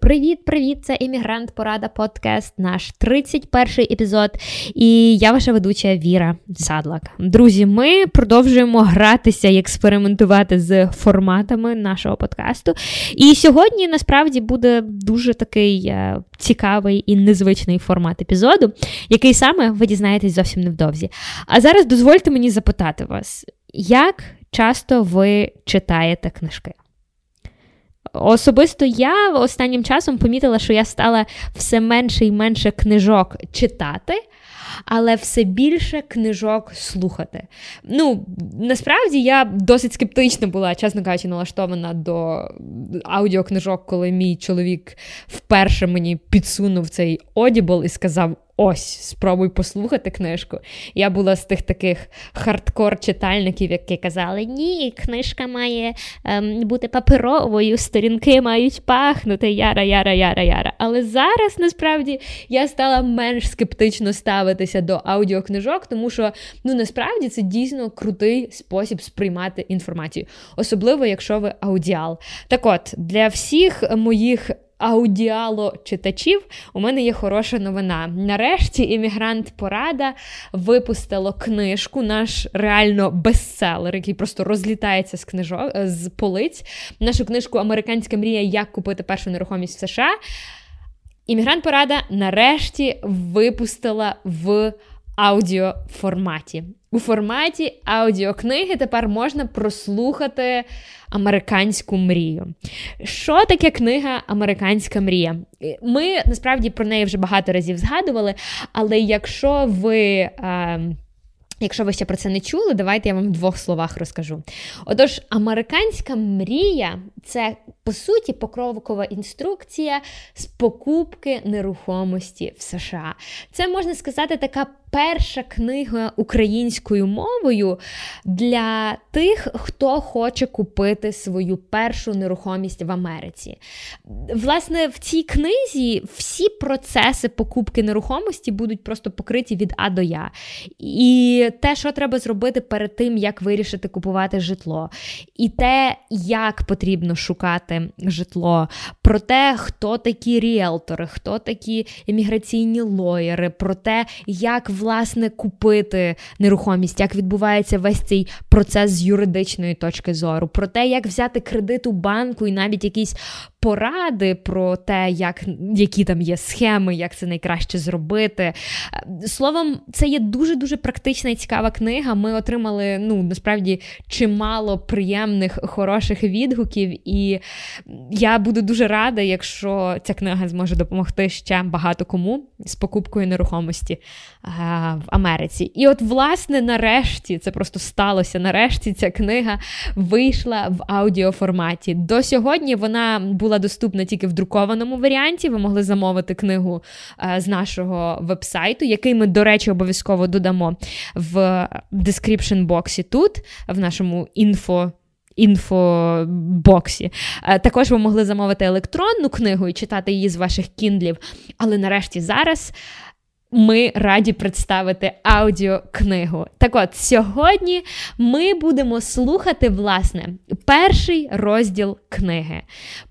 Привіт-привіт! Це іммігрант Порада Подкаст, наш 31-й епізод. І я ваша ведуча Віра Садлак. Друзі, ми продовжуємо гратися і експериментувати з форматами нашого подкасту. І сьогодні насправді буде дуже такий е, цікавий і незвичний формат епізоду, який саме ви дізнаєтесь зовсім невдовзі. А зараз дозвольте мені запитати вас, як часто ви читаєте книжки? Особисто я останнім часом помітила, що я стала все менше і менше книжок читати. Але все більше книжок слухати. Ну, насправді я досить скептична була, чесно кажучи, налаштована до аудіокнижок, коли мій чоловік вперше мені підсунув цей Audible і сказав: ось, спробуй послухати книжку. Я була з тих таких хардкор-читальників, які казали, ні, книжка має ем, бути паперовою, сторінки мають пахнути, яра, яра, яра, яра. Але зараз насправді я стала менш скептично ставитися до аудіокнижок, тому що ну насправді це дійсно крутий спосіб сприймати інформацію, особливо якщо ви аудіал. Так от, для всіх моїх аудіало-читачів, у мене є хороша новина. Нарешті іммігрант Порада випустило книжку, наш реально бестселер, який просто розлітається з книжок з полиць. Нашу книжку Американська мрія, як купити першу нерухомість в США. Іммігрант Порада нарешті випустила в аудіоформаті. У форматі аудіокниги тепер можна прослухати американську мрію. Що таке книга Американська мрія? Ми насправді про неї вже багато разів згадували, але якщо ви. Е, Якщо ви ще про це не чули, давайте я вам в двох словах розкажу. Отож, американська мрія це, по суті, покровкова інструкція з покупки нерухомості в США. Це можна сказати така перша книга українською мовою для тих, хто хоче купити свою першу нерухомість в Америці. Власне, в цій книзі всі процеси покупки нерухомості будуть просто покриті від А до Я. І те, що треба зробити перед тим, як вирішити купувати житло, і те, як потрібно шукати житло, про те, хто такі ріелтори, хто такі імміграційні лоєри, про те, як власне купити нерухомість, як відбувається весь цей процес з юридичної точки зору, про те, як взяти кредит у банку і навіть якісь поради про те, як, які там є схеми, як це найкраще зробити. Словом, це є дуже-дуже практична і цікава книга. Ми отримали ну, насправді чимало приємних, хороших відгуків, і я буду дуже рада, якщо ця книга зможе допомогти ще багато кому з покупкою нерухомості в Америці. І от, власне, нарешті це просто сталося. Нарешті ця книга вийшла в аудіоформаті. До сьогодні вона була доступна тільки в друкованому варіанті. Ви могли замовити книгу з нашого вебсайту, який ми, до речі, обов'язково додамо в description боксі тут, в нашому інфо. Інфобоксі. Також ви могли замовити електронну книгу і читати її з ваших кіндлів. Але нарешті зараз ми раді представити аудіокнигу. Так от, сьогодні ми будемо слухати, власне, перший розділ книги.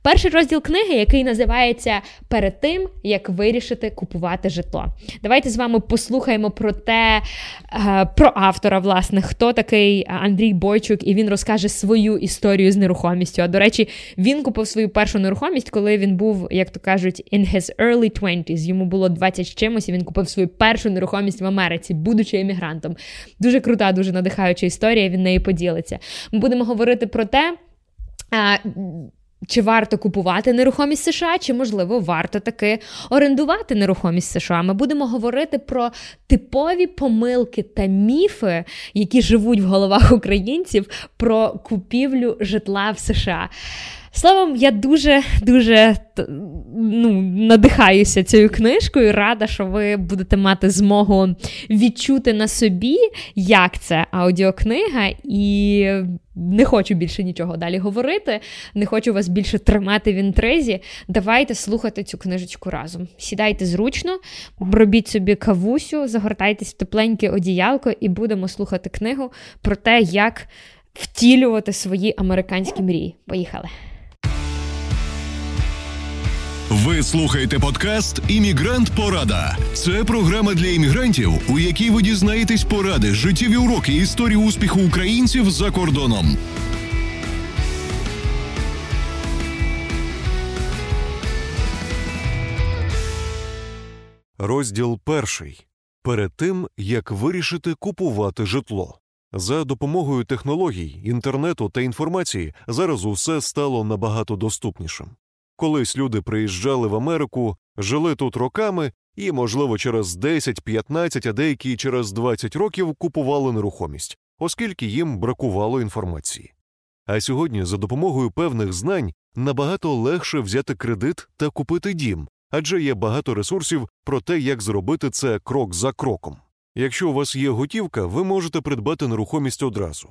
Перший розділ книги, який називається Перед тим, як вирішити купувати житло. Давайте з вами послухаємо про те, е, про автора, власне, хто такий Андрій Бойчук, і він розкаже свою історію з нерухомістю. А до речі, він купив свою першу нерухомість, коли він був, як то кажуть, in his early 20s. Йому було 20 з чимось, і він купив свою першу нерухомість в Америці, будучи емігрантом. Дуже крута, дуже надихаюча історія. Він нею поділиться. Ми будемо говорити про те. Чи варто купувати нерухомість США, чи, можливо, варто таки орендувати нерухомість США? Ми будемо говорити про типові помилки та міфи, які живуть в головах українців про купівлю житла в США. Словом, я дуже-дуже ну, надихаюся цією книжкою. Рада, що ви будете мати змогу відчути на собі, як це аудіокнига, і не хочу більше нічого далі говорити. Не хочу вас більше тримати в інтризі. Давайте слухати цю книжечку разом. Сідайте зручно, робіть собі кавусю, загортайтесь в тепленьке одіялко, і будемо слухати книгу про те, як втілювати свої американські мрії. Поїхали! Ви слухаєте подкаст Іммігрант Порада. Це програма для іммігрантів, у якій ви дізнаєтесь поради, життєві уроки історії успіху українців за кордоном. Розділ перший. Перед тим як вирішити купувати житло. За допомогою технологій, інтернету та інформації зараз усе стало набагато доступнішим. Колись люди приїжджали в Америку, жили тут роками і, можливо, через 10, 15, а деякі через 20 років купували нерухомість, оскільки їм бракувало інформації. А сьогодні, за допомогою певних знань, набагато легше взяти кредит та купити дім, адже є багато ресурсів про те, як зробити це крок за кроком. Якщо у вас є готівка, ви можете придбати нерухомість одразу.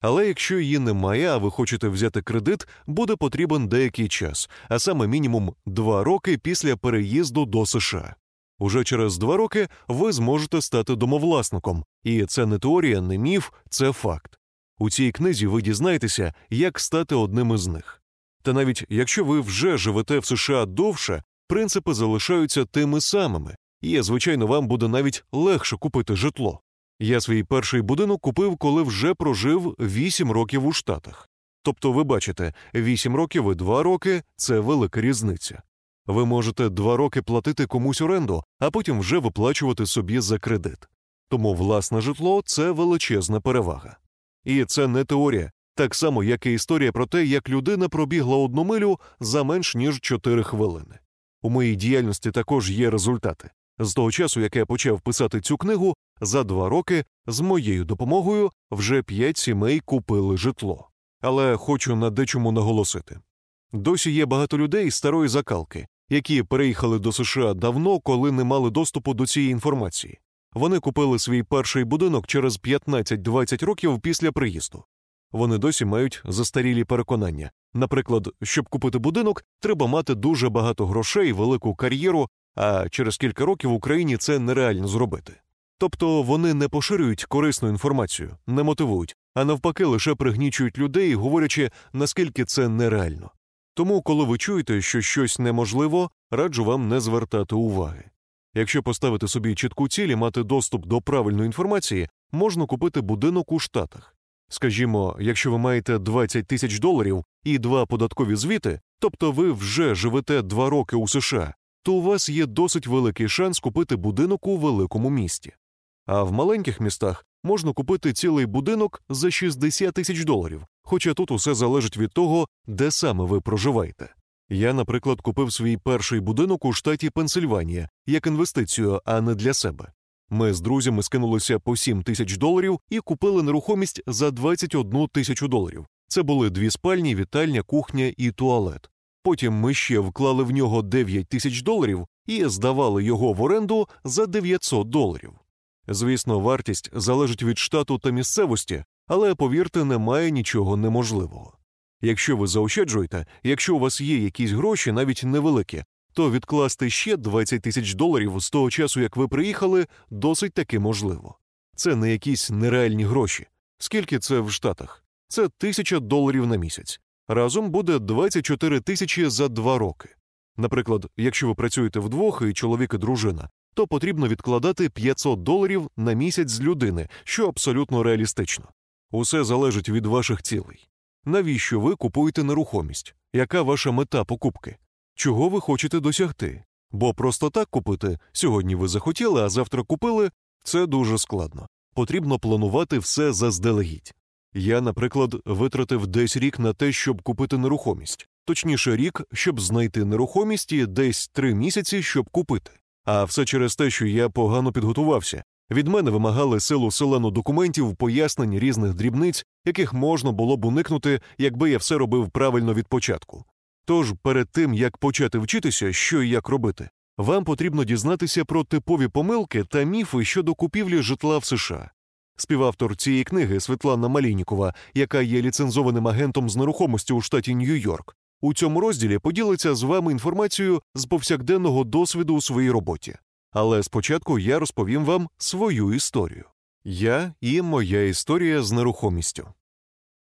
Але якщо її немає, а ви хочете взяти кредит, буде потрібен деякий час, а саме мінімум 2 роки після переїзду до США. Уже через 2 роки ви зможете стати домовласником, і це не теорія, не міф, це факт. У цій книзі ви дізнаєтеся, як стати одним із них. Та навіть якщо ви вже живете в США довше, принципи залишаються тими самими, і, звичайно, вам буде навіть легше купити житло. Я свій перший будинок купив, коли вже прожив 8 років у Штатах. Тобто, ви бачите, 8 років і 2 роки це велика різниця. Ви можете 2 роки платити комусь оренду, а потім вже виплачувати собі за кредит. Тому власне житло це величезна перевага. І це не теорія, так само, як і історія про те, як людина пробігла одну милю за менш ніж 4 хвилини. У моїй діяльності також є результати. З того часу, як я почав писати цю книгу, за два роки з моєю допомогою вже п'ять сімей купили житло. Але хочу на дечому наголосити досі є багато людей старої закалки, які переїхали до США давно, коли не мали доступу до цієї інформації. Вони купили свій перший будинок через 15-20 років після приїзду. Вони досі мають застарілі переконання. Наприклад, щоб купити будинок, треба мати дуже багато грошей, велику кар'єру, а через кілька років в Україні це нереально зробити. Тобто вони не поширюють корисну інформацію, не мотивують, а навпаки, лише пригнічують людей, говорячи, наскільки це нереально. Тому, коли ви чуєте, що щось неможливо, раджу вам не звертати уваги. Якщо поставити собі чітку ціль і мати доступ до правильної інформації, можна купити будинок у Штатах. Скажімо, якщо ви маєте 20 тисяч доларів і два податкові звіти, тобто ви вже живете два роки у США, то у вас є досить великий шанс купити будинок у великому місті. А в маленьких містах можна купити цілий будинок за 60 тисяч доларів, хоча тут усе залежить від того, де саме ви проживаєте. Я, наприклад, купив свій перший будинок у штаті Пенсильванія як інвестицію, а не для себе. Ми з друзями скинулися по 7 тисяч доларів і купили нерухомість за 21 тисячу доларів. Це були дві спальні, вітальня, кухня і туалет. Потім ми ще вклали в нього 9 тисяч доларів і здавали його в оренду за 900 доларів. Звісно, вартість залежить від штату та місцевості, але повірте, немає нічого неможливого. Якщо ви заощаджуєте, якщо у вас є якісь гроші, навіть невеликі, то відкласти ще 20 тисяч доларів з того часу, як ви приїхали, досить таки можливо. Це не якісь нереальні гроші. Скільки це в Штатах? Це тисяча доларів на місяць. Разом буде 24 тисячі за два роки. Наприклад, якщо ви працюєте вдвох і чоловік і дружина, то потрібно відкладати 500 доларів на місяць з людини, що абсолютно реалістично. Усе залежить від ваших цілей. Навіщо ви купуєте нерухомість? Яка ваша мета покупки? Чого ви хочете досягти? Бо просто так купити сьогодні ви захотіли, а завтра купили це дуже складно. Потрібно планувати все заздалегідь. Я, наприклад, витратив десь рік на те, щоб купити нерухомість, точніше, рік, щоб знайти нерухомість і десь три місяці, щоб купити. А все через те, що я погано підготувався. Від мене вимагали силу селену документів, пояснень різних дрібниць, яких можна було б уникнути, якби я все робив правильно від початку. Тож, перед тим як почати вчитися, що і як робити, вам потрібно дізнатися про типові помилки та міфи щодо купівлі житла в США. Співавтор цієї книги Світлана Малінікова, яка є ліцензованим агентом з нерухомості у штаті Нью-Йорк, у цьому розділі поділиться з вами інформацією з повсякденного досвіду у своїй роботі. Але спочатку я розповім вам свою історію. Я і моя історія з нерухомістю.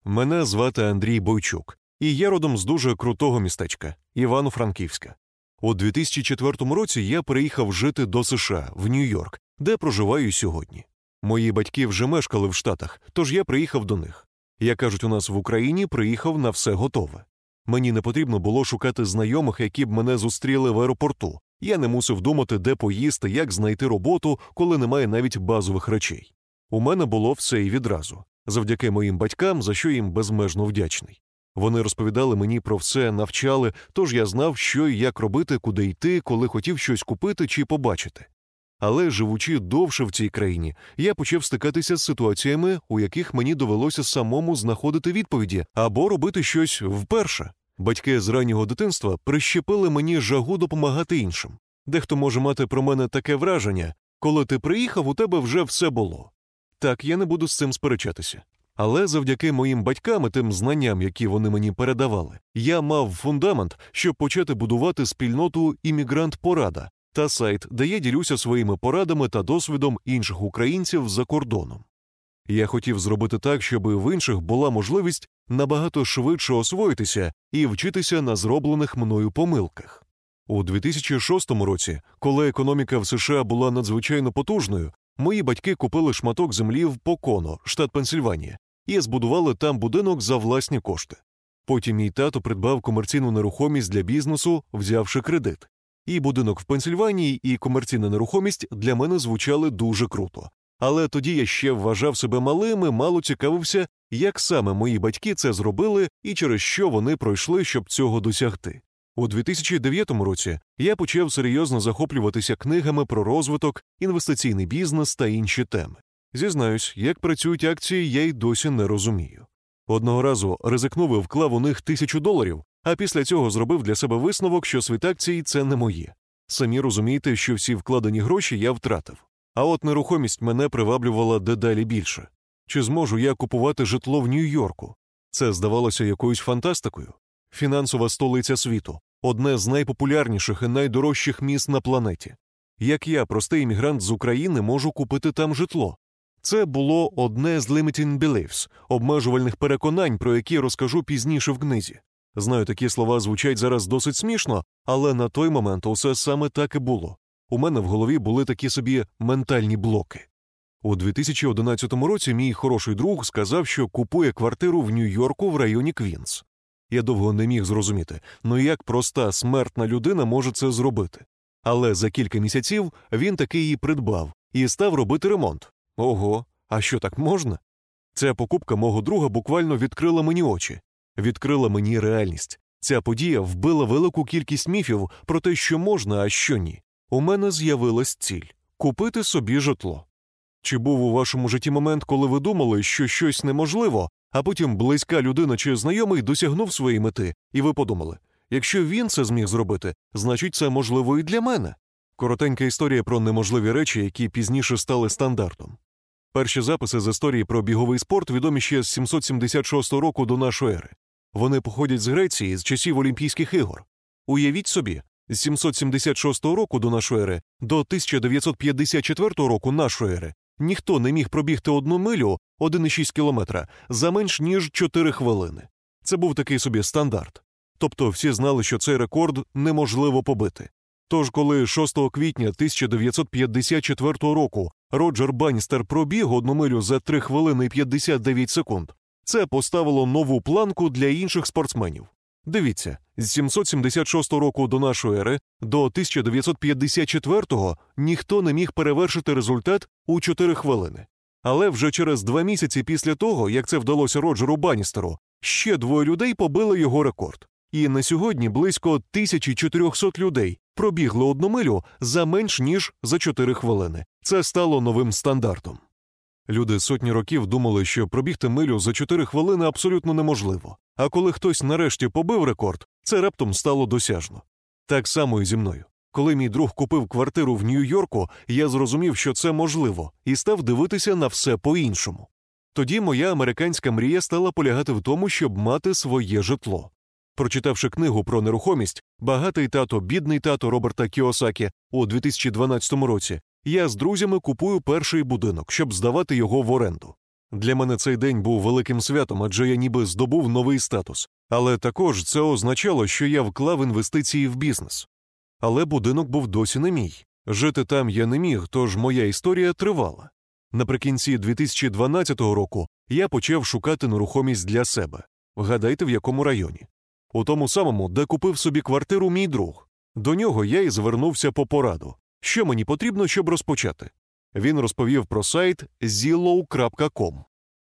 Мене звати Андрій Бойчук, і я родом з дуже крутого містечка Івано-Франківська. У 2004 році я переїхав жити до США в Нью-Йорк, де проживаю сьогодні. Мої батьки вже мешкали в Штатах, тож я приїхав до них. Як кажуть, у нас в Україні приїхав на все готове. Мені не потрібно було шукати знайомих, які б мене зустріли в аеропорту. Я не мусив думати, де поїсти, як знайти роботу, коли немає навіть базових речей. У мене було все і відразу, завдяки моїм батькам, за що їм безмежно вдячний. Вони розповідали мені про все, навчали, тож я знав, що і як робити, куди йти, коли хотів щось купити чи побачити. Але, живучи довше в цій країні, я почав стикатися з ситуаціями, у яких мені довелося самому знаходити відповіді або робити щось вперше. Батьки з раннього дитинства прищепили мені жагу допомагати іншим. Дехто може мати про мене таке враження, коли ти приїхав, у тебе вже все було. Так, я не буду з цим сперечатися. Але завдяки моїм батькам і тим знанням, які вони мені передавали, я мав фундамент, щоб почати будувати спільноту іммігрант Порада та сайт, де я ділюся своїми порадами та досвідом інших українців за кордоном. Я хотів зробити так, щоб в інших була можливість набагато швидше освоїтися і вчитися на зроблених мною помилках. У 2006 році, коли економіка в США була надзвичайно потужною, мої батьки купили шматок землі в Поконо, штат Пенсильванія, і збудували там будинок за власні кошти. Потім мій тато придбав комерційну нерухомість для бізнесу, взявши кредит. І будинок в Пенсильванії, і комерційна нерухомість для мене звучали дуже круто. Але тоді я ще вважав себе малим і мало цікавився, як саме мої батьки це зробили і через що вони пройшли, щоб цього досягти. У 2009 році я почав серйозно захоплюватися книгами про розвиток, інвестиційний бізнес та інші теми. Зізнаюсь, як працюють акції, я й досі не розумію. Одного разу ризикнув і вклав у них тисячу доларів, а після цього зробив для себе висновок, що світ акцій це не моє. Самі розумієте, що всі вкладені гроші я втратив. А от нерухомість мене приваблювала дедалі більше. Чи зможу я купувати житло в Нью-Йорку? Це здавалося якоюсь фантастикою. Фінансова столиця світу, одне з найпопулярніших і найдорожчих міст на планеті. Як я, простий іммігрант з України, можу купити там житло? Це було одне з limiting beliefs, обмежувальних переконань, про які розкажу пізніше в книзі. Знаю, такі слова звучать зараз досить смішно, але на той момент усе саме так і було. У мене в голові були такі собі ментальні блоки. У 2011 році мій хороший друг сказав, що купує квартиру в Нью-Йорку в районі Квінс. Я довго не міг зрозуміти, ну як проста смертна людина може це зробити. Але за кілька місяців він таки її придбав і став робити ремонт. Ого, а що так можна? Ця покупка мого друга буквально відкрила мені очі, відкрила мені реальність. Ця подія вбила велику кількість міфів про те, що можна, а що ні. У мене з'явилась ціль купити собі житло. Чи був у вашому житті момент, коли ви думали, що щось неможливо, а потім близька людина чи знайомий досягнув своєї мети, і ви подумали, якщо він це зміг зробити, значить це можливо і для мене. Коротенька історія про неможливі речі, які пізніше стали стандартом. Перші записи з історії про біговий спорт відомі ще з 776 року до нашої ери. Вони походять з Греції з часів Олімпійських ігор. Уявіть собі, з 776 року до нашої ери до 1954 року нашої ери ніхто не міг пробігти одну милю 1,6 кілометра за менш ніж 4 хвилини. Це був такий собі стандарт. Тобто всі знали, що цей рекорд неможливо побити. Тож, коли 6 квітня 1954 року Роджер Баністер пробіг одну милю за 3 хвилини і 59 секунд, це поставило нову планку для інших спортсменів. Дивіться, з 776 року до нашої ери до 1954-го ніхто не міг перевершити результат у 4 хвилини. Але вже через два місяці після того, як це вдалося Роджеру Баністеру, ще двоє людей побили його рекорд. І на сьогодні близько 1400 людей пробігли одну милю за менш ніж за 4 хвилини. Це стало новим стандартом. Люди сотні років думали, що пробігти милю за 4 хвилини абсолютно неможливо. А коли хтось нарешті побив рекорд, це раптом стало досяжно. Так само і зі мною. Коли мій друг купив квартиру в Нью-Йорку, я зрозумів, що це можливо, і став дивитися на все по-іншому. Тоді моя американська мрія стала полягати в тому, щоб мати своє житло. Прочитавши книгу про нерухомість, багатий тато, бідний тато Роберта Кіосакі у 2012 році, я з друзями купую перший будинок, щоб здавати його в оренду. Для мене цей день був великим святом, адже я ніби здобув новий статус, але також це означало, що я вклав інвестиції в бізнес. Але будинок був досі не мій. Жити там я не міг, тож моя історія тривала. Наприкінці 2012 року я почав шукати нерухомість для себе. Вгадайте, в якому районі? У тому самому, де купив собі квартиру мій друг. До нього я і звернувся по пораду. Що мені потрібно, щоб розпочати? Він розповів про сайт zillow.com.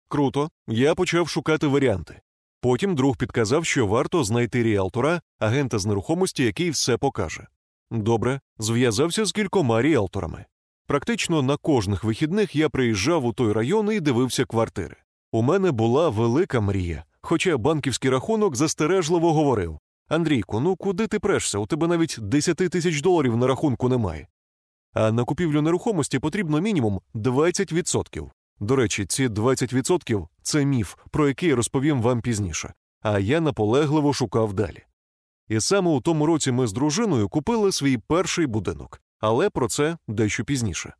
Круто, я почав шукати варіанти. Потім друг підказав, що варто знайти ріалтора, агента з нерухомості, який все покаже. Добре, зв'язався з кількома ріалторами. Практично на кожних вихідних я приїжджав у той район і дивився квартири. У мене була велика мрія, хоча банківський рахунок застережливо говорив: Андрійку, ну куди ти прешся? У тебе навіть 10 тисяч доларів на рахунку немає. А на купівлю нерухомості потрібно мінімум 20%. До речі, ці 20% – це міф, про який я розповім вам пізніше, а я наполегливо шукав далі. І саме у тому році ми з дружиною купили свій перший будинок, але про це дещо пізніше.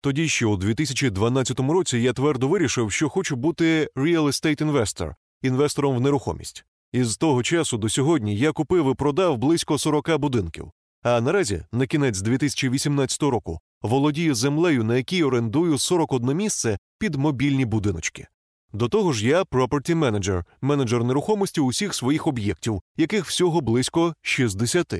Тоді ще у 2012 році я твердо вирішив, що хочу бути real estate investor, інвестором в нерухомість. І з того часу до сьогодні я купив і продав близько 40 будинків. А наразі, на кінець 2018 року, володію землею, на якій орендую 41 місце під мобільні будиночки. До того ж, я property manager, менеджер нерухомості усіх своїх об'єктів, яких всього близько 60.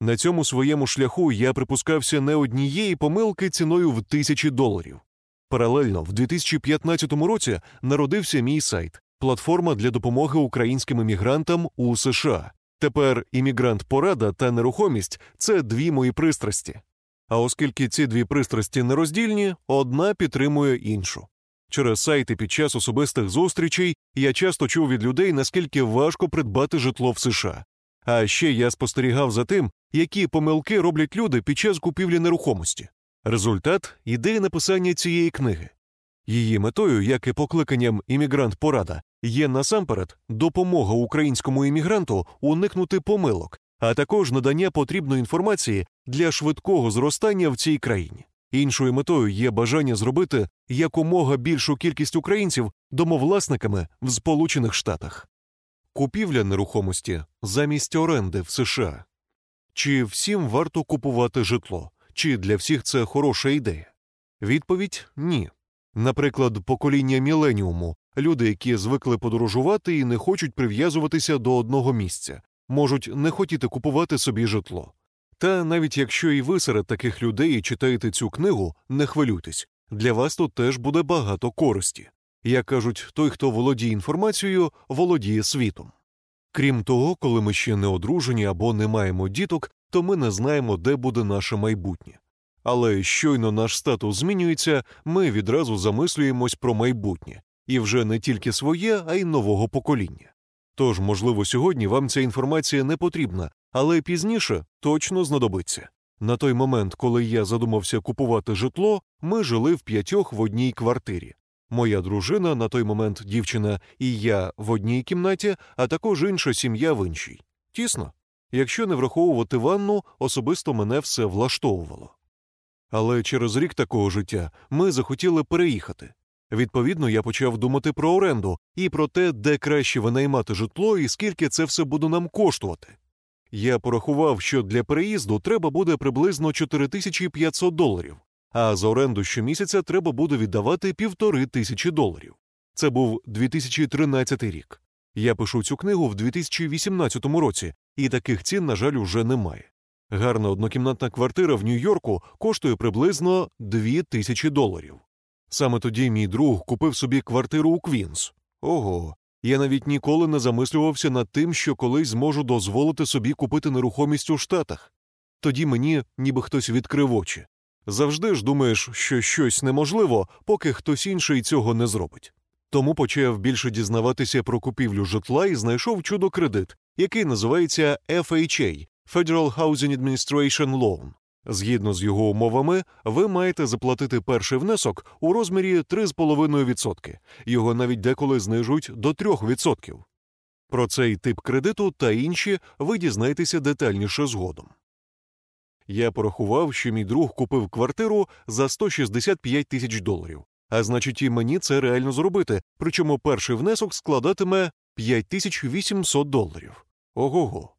На цьому своєму шляху я припускався не однієї помилки ціною в тисячі доларів. Паралельно, в 2015 році народився мій сайт, платформа для допомоги українським іммігрантам у США. Тепер іммігрант порада та нерухомість це дві мої пристрасті. А оскільки ці дві пристрасті нероздільні, одна підтримує іншу. Через сайти під час особистих зустрічей я часто чув від людей, наскільки важко придбати житло в США. А ще я спостерігав за тим, які помилки роблять люди під час купівлі нерухомості. Результат ідея написання цієї книги. Її метою, як і покликанням іммігрант порада, є насамперед допомога українському іммігранту уникнути помилок, а також надання потрібної інформації для швидкого зростання в цій країні. Іншою метою є бажання зробити якомога більшу кількість українців домовласниками в Сполучених Штатах. Купівля нерухомості замість оренди в США. Чи всім варто купувати житло, чи для всіх це хороша ідея? Відповідь ні. Наприклад, покоління міленіуму, люди, які звикли подорожувати і не хочуть прив'язуватися до одного місця, можуть не хотіти купувати собі житло. Та навіть якщо і ви серед таких людей читаєте цю книгу, не хвилюйтесь, для вас тут теж буде багато користі. Як кажуть, той, хто володіє інформацією, володіє світом. Крім того, коли ми ще не одружені або не маємо діток, то ми не знаємо, де буде наше майбутнє. Але щойно наш статус змінюється, ми відразу замислюємось про майбутнє, і вже не тільки своє, а й нового покоління. Тож, можливо, сьогодні вам ця інформація не потрібна, але пізніше точно знадобиться. На той момент, коли я задумався купувати житло, ми жили в п'ятьох в одній квартирі. Моя дружина, на той момент дівчина, і я в одній кімнаті, а також інша сім'я в іншій. Тісно. Якщо не враховувати ванну, особисто мене все влаштовувало. Але через рік такого життя ми захотіли переїхати. Відповідно, я почав думати про оренду і про те, де краще винаймати житло і скільки це все буде нам коштувати. Я порахував, що для переїзду треба буде приблизно 4500 доларів, а за оренду щомісяця треба буде віддавати півтори тисячі доларів. Це був 2013 рік. Я пишу цю книгу в 2018 році, і таких цін, на жаль, уже немає. Гарна однокімнатна квартира в Нью-Йорку коштує приблизно 2 тисячі доларів. Саме тоді мій друг купив собі квартиру у Квінс. Ого, я навіть ніколи не замислювався над тим, що колись зможу дозволити собі купити нерухомість у Штатах. Тоді мені ніби хтось відкрив очі. Завжди ж думаєш, що щось неможливо, поки хтось інший цього не зробить. Тому почав більше дізнаватися про купівлю житла і знайшов чудо кредит, який називається FHA Federal Housing Administration Loan. Згідно з його умовами, ви маєте заплатити перший внесок у розмірі 3,5%. Його навіть деколи знижують до 3%. Про цей тип кредиту та інші ви дізнаєтеся детальніше згодом. Я порахував, що мій друг купив квартиру за 165 тисяч доларів, а значить, і мені це реально зробити, причому перший внесок складатиме 5800 доларів. Ого. го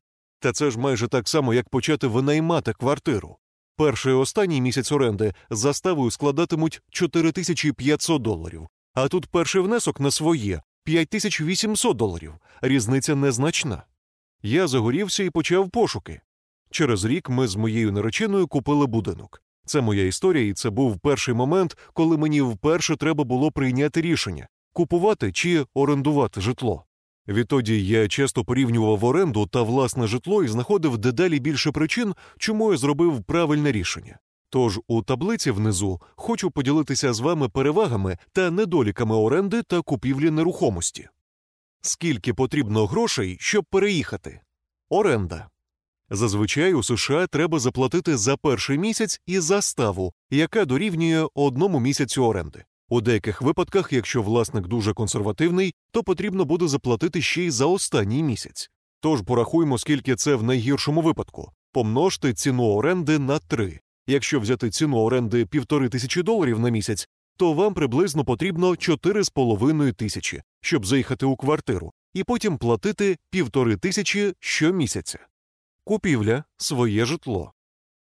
Та це ж майже так само, як почати винаймати квартиру. Перший і останній місяць оренди заставою складатимуть 4500 доларів, а тут перший внесок на своє 5800 доларів. Різниця незначна. Я загорівся і почав пошуки. Через рік ми з моєю нареченою купили будинок. Це моя історія, і це був перший момент, коли мені вперше треба було прийняти рішення купувати чи орендувати житло. Відтоді я часто порівнював оренду та власне житло і знаходив дедалі більше причин, чому я зробив правильне рішення. Тож у таблиці внизу хочу поділитися з вами перевагами та недоліками оренди та купівлі нерухомості. Скільки потрібно грошей, щоб переїхати? Оренда. Зазвичай у США треба заплатити за перший місяць і заставу, яка дорівнює одному місяцю оренди. У деяких випадках, якщо власник дуже консервативний, то потрібно буде заплатити ще й за останній місяць. Тож порахуємо, скільки це в найгіршому випадку. Помножте ціну оренди на 3. Якщо взяти ціну оренди півтори тисячі доларів на місяць, то вам приблизно потрібно 4,5 тисячі, щоб заїхати у квартиру, і потім платити півтори тисячі щомісяця. Купівля своє житло.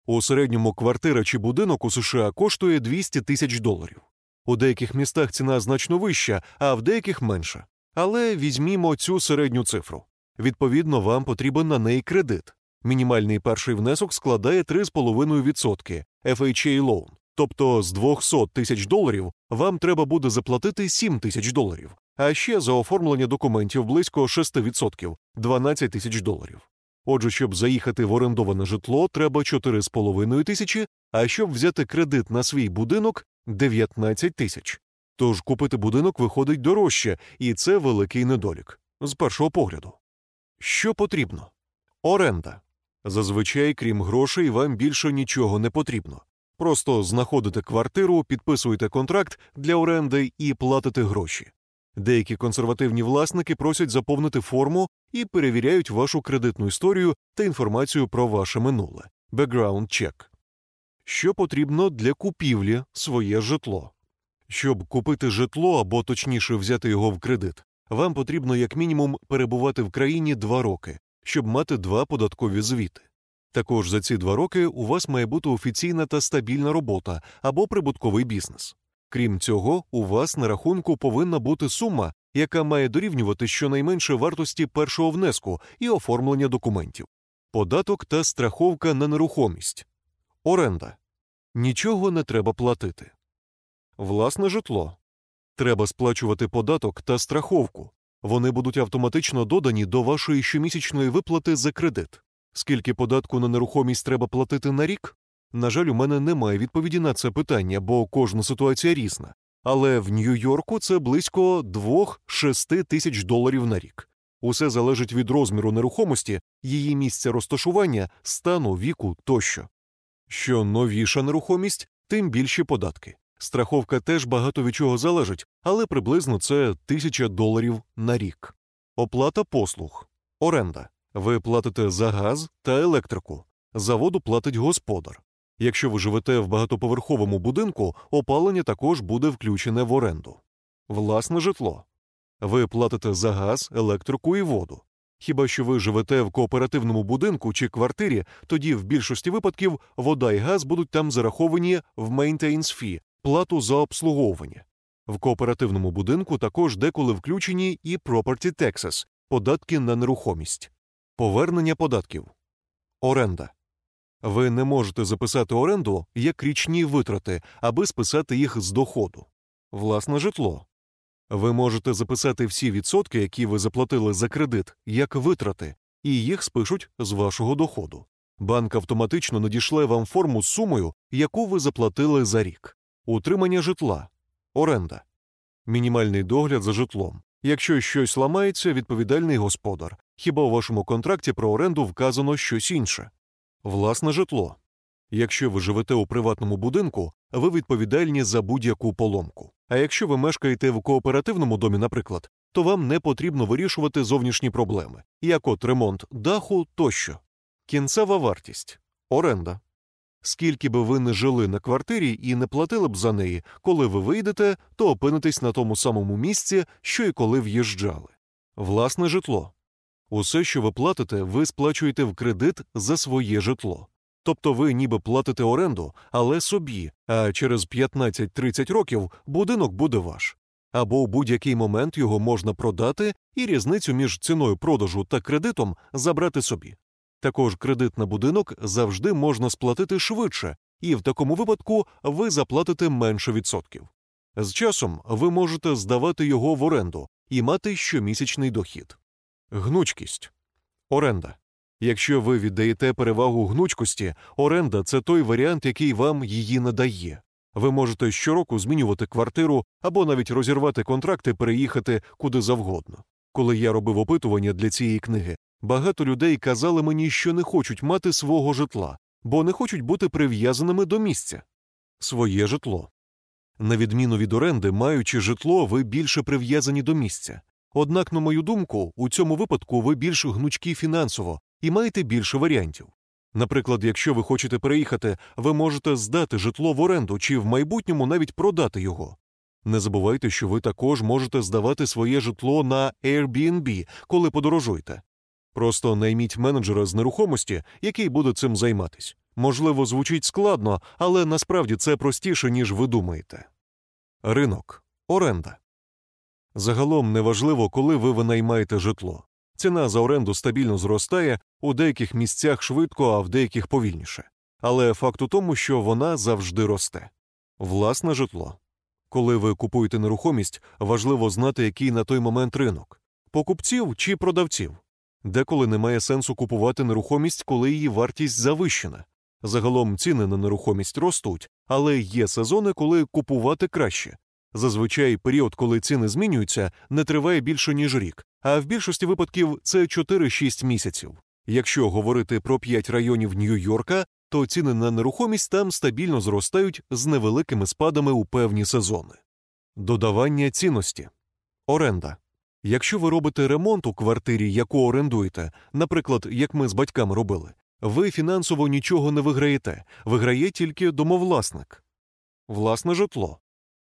У середньому квартира чи будинок у США коштує 200 тисяч доларів. У деяких містах ціна значно вища, а в деяких менша. Але візьмімо цю середню цифру. Відповідно, вам потрібен на неї кредит. Мінімальний перший внесок складає 3,5% FHA loan. Тобто з 200 тисяч доларів вам треба буде заплатити 7 тисяч доларів, а ще за оформлення документів близько 6% 12 тисяч доларів. Отже, щоб заїхати в орендоване житло, треба 4,5 тисячі, а щоб взяти кредит на свій будинок 19 тисяч. Тож купити будинок виходить дорожче, і це великий недолік з першого погляду. Що потрібно? Оренда. Зазвичай, крім грошей, вам більше нічого не потрібно. Просто знаходите квартиру, підписуєте контракт для оренди і платите гроші. Деякі консервативні власники просять заповнити форму і перевіряють вашу кредитну історію та інформацію про ваше минуле background check. Що потрібно для купівлі своє житло? Щоб купити житло або точніше взяти його в кредит, вам потрібно як мінімум перебувати в країні два роки, щоб мати два податкові звіти. Також за ці два роки у вас має бути офіційна та стабільна робота або прибутковий бізнес. Крім цього, у вас на рахунку повинна бути сума, яка має дорівнювати щонайменше вартості першого внеску і оформлення документів, податок та страховка на нерухомість, оренда. Нічого не треба платити. Власне житло. Треба сплачувати податок та страховку. Вони будуть автоматично додані до вашої щомісячної виплати за кредит. Скільки податку на нерухомість треба платити на рік? На жаль, у мене немає відповіді на це питання, бо кожна ситуація різна. Але в Нью-Йорку це близько 2-6 тисяч доларів на рік. Усе залежить від розміру нерухомості, її місця розташування, стану, віку тощо. Що новіша нерухомість, тим більші податки. Страховка теж багато від чого залежить, але приблизно це тисяча доларів на рік. Оплата послуг, оренда. Ви платите за газ та електрику. За воду платить господар. Якщо ви живете в багатоповерховому будинку, опалення також буде включене в оренду. Власне житло. Ви платите за газ, електрику і воду. Хіба що ви живете в кооперативному будинку чи квартирі, тоді в більшості випадків вода і газ будуть там зараховані в maintenance fee – плату за обслуговування. В кооперативному будинку також деколи включені і property taxes – податки на нерухомість, повернення податків, оренда. Ви не можете записати оренду як річні витрати, аби списати їх з доходу. Власне житло. Ви можете записати всі відсотки, які ви заплатили за кредит, як витрати, і їх спишуть з вашого доходу. Банк автоматично надішле вам форму з сумою, яку ви заплатили за рік, утримання житла, оренда, мінімальний догляд за житлом. Якщо щось ламається, відповідальний господар. Хіба у вашому контракті про оренду вказано щось інше? Власне житло. Якщо ви живете у приватному будинку, ви відповідальні за будь-яку поломку. А якщо ви мешкаєте в кооперативному домі, наприклад, то вам не потрібно вирішувати зовнішні проблеми, як от ремонт даху тощо. Кінцева вартість оренда. Скільки би ви не жили на квартирі і не платили б за неї, коли ви вийдете, то опинитесь на тому самому місці, що й коли в'їжджали. Власне житло. Усе, що ви платите, ви сплачуєте в кредит за своє житло. Тобто ви ніби платите оренду, але собі, а через 15-30 років будинок буде ваш. Або у будь-який момент його можна продати і різницю між ціною продажу та кредитом забрати собі. Також кредит на будинок завжди можна сплатити швидше, і в такому випадку ви заплатите менше відсотків. З часом ви можете здавати його в оренду і мати щомісячний дохід. Гнучкість оренда. Якщо ви віддаєте перевагу гнучкості, оренда це той варіант, який вам її надає. Ви можете щороку змінювати квартиру або навіть розірвати контракти, переїхати куди завгодно. Коли я робив опитування для цієї книги, багато людей казали мені, що не хочуть мати свого житла, бо не хочуть бути прив'язаними до місця. Своє житло. На відміну від оренди, маючи житло, ви більше прив'язані до місця. Однак, на мою думку, у цьому випадку ви більш гнучкі фінансово і маєте більше варіантів. Наприклад, якщо ви хочете переїхати, ви можете здати житло в оренду чи в майбутньому навіть продати його. Не забувайте, що ви також можете здавати своє житло на Airbnb, коли подорожуєте. Просто найміть менеджера з нерухомості, який буде цим займатись. Можливо, звучить складно, але насправді це простіше, ніж ви думаєте. Ринок оренда. Загалом неважливо, коли ви винаймаєте житло. Ціна за оренду стабільно зростає, у деяких місцях швидко, а в деяких повільніше. Але факт у тому, що вона завжди росте. Власне житло. Коли ви купуєте нерухомість, важливо знати, який на той момент ринок покупців чи продавців. Деколи немає сенсу купувати нерухомість, коли її вартість завищена. Загалом ціни на нерухомість ростуть, але є сезони, коли купувати краще. Зазвичай період, коли ціни змінюються, не триває більше ніж рік, а в більшості випадків це 4-6 місяців. Якщо говорити про 5 районів Нью-Йорка, то ціни на нерухомість там стабільно зростають з невеликими спадами у певні сезони. Додавання цінності оренда. Якщо ви робите ремонт у квартирі, яку орендуєте, наприклад, як ми з батьками робили, ви фінансово нічого не виграєте, виграє тільки домовласник. Власне житло.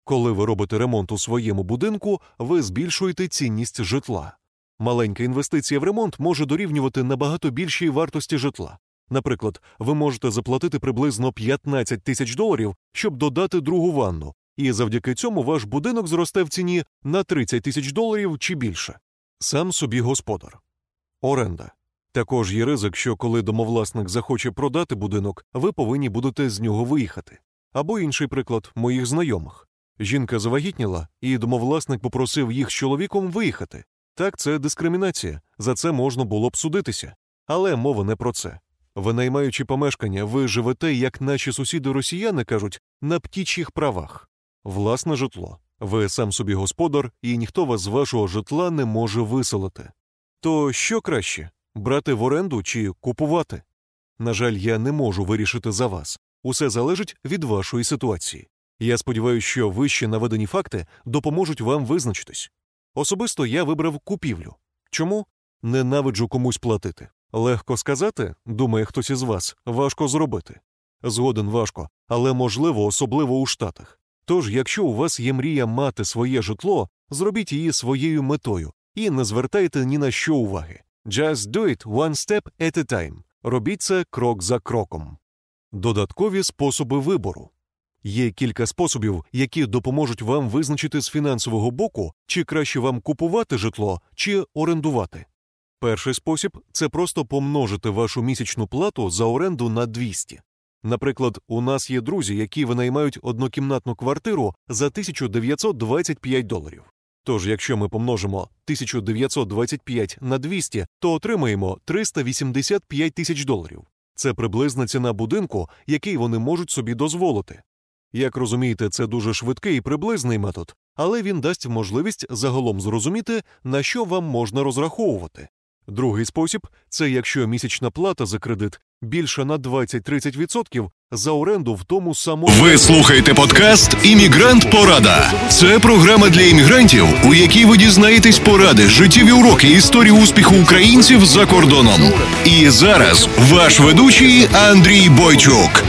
Коли ви робите ремонт у своєму будинку, ви збільшуєте цінність житла. Маленька інвестиція в ремонт може дорівнювати набагато більшій вартості житла. Наприклад, ви можете заплатити приблизно 15 тисяч доларів, щоб додати другу ванну, і завдяки цьому ваш будинок зросте в ціні на 30 тисяч доларів чи більше. Сам собі господар. Оренда. Також є ризик, що коли домовласник захоче продати будинок, ви повинні будете з нього виїхати. Або інший приклад моїх знайомих. Жінка завагітніла, і домовласник попросив їх з чоловіком виїхати. Так, це дискримінація, за це можна було б судитися. Але мова не про це. Винаймаючи помешкання, ви живете, як наші сусіди росіяни кажуть, на птічих правах. Власне житло. Ви сам собі господар, і ніхто вас з вашого житла не може виселити. То що краще брати в оренду чи купувати? На жаль, я не можу вирішити за вас. Усе залежить від вашої ситуації. Я сподіваюся, що вище наведені факти допоможуть вам визначитись. Особисто я вибрав купівлю. Чому? Ненавиджу комусь платити. Легко сказати, думає хтось із вас, важко зробити. Згоден важко, але можливо, особливо у Штатах. Тож, якщо у вас є мрія мати своє житло, зробіть її своєю метою і не звертайте ні на що уваги. Just do it one step at a time. Робіть це крок за кроком. Додаткові способи вибору. Є кілька способів, які допоможуть вам визначити з фінансового боку, чи краще вам купувати житло, чи орендувати. Перший спосіб це просто помножити вашу місячну плату за оренду на 200. Наприклад, у нас є друзі, які винаймають однокімнатну квартиру за 1925 доларів. Тож, якщо ми помножимо 1925 на 200, то отримаємо 385 тисяч доларів. Це приблизна ціна будинку, який вони можуть собі дозволити. Як розумієте, це дуже швидкий і приблизний метод, але він дасть можливість загалом зрозуміти, на що вам можна розраховувати. Другий спосіб це якщо місячна плата за кредит більше на 20-30% за оренду в тому самому. Ви слухаєте подкаст Іммігрант Порада. Це програма для іммігрантів, у якій ви дізнаєтесь поради, життєві уроки історії успіху українців за кордоном. І зараз ваш ведучий Андрій Бойчук.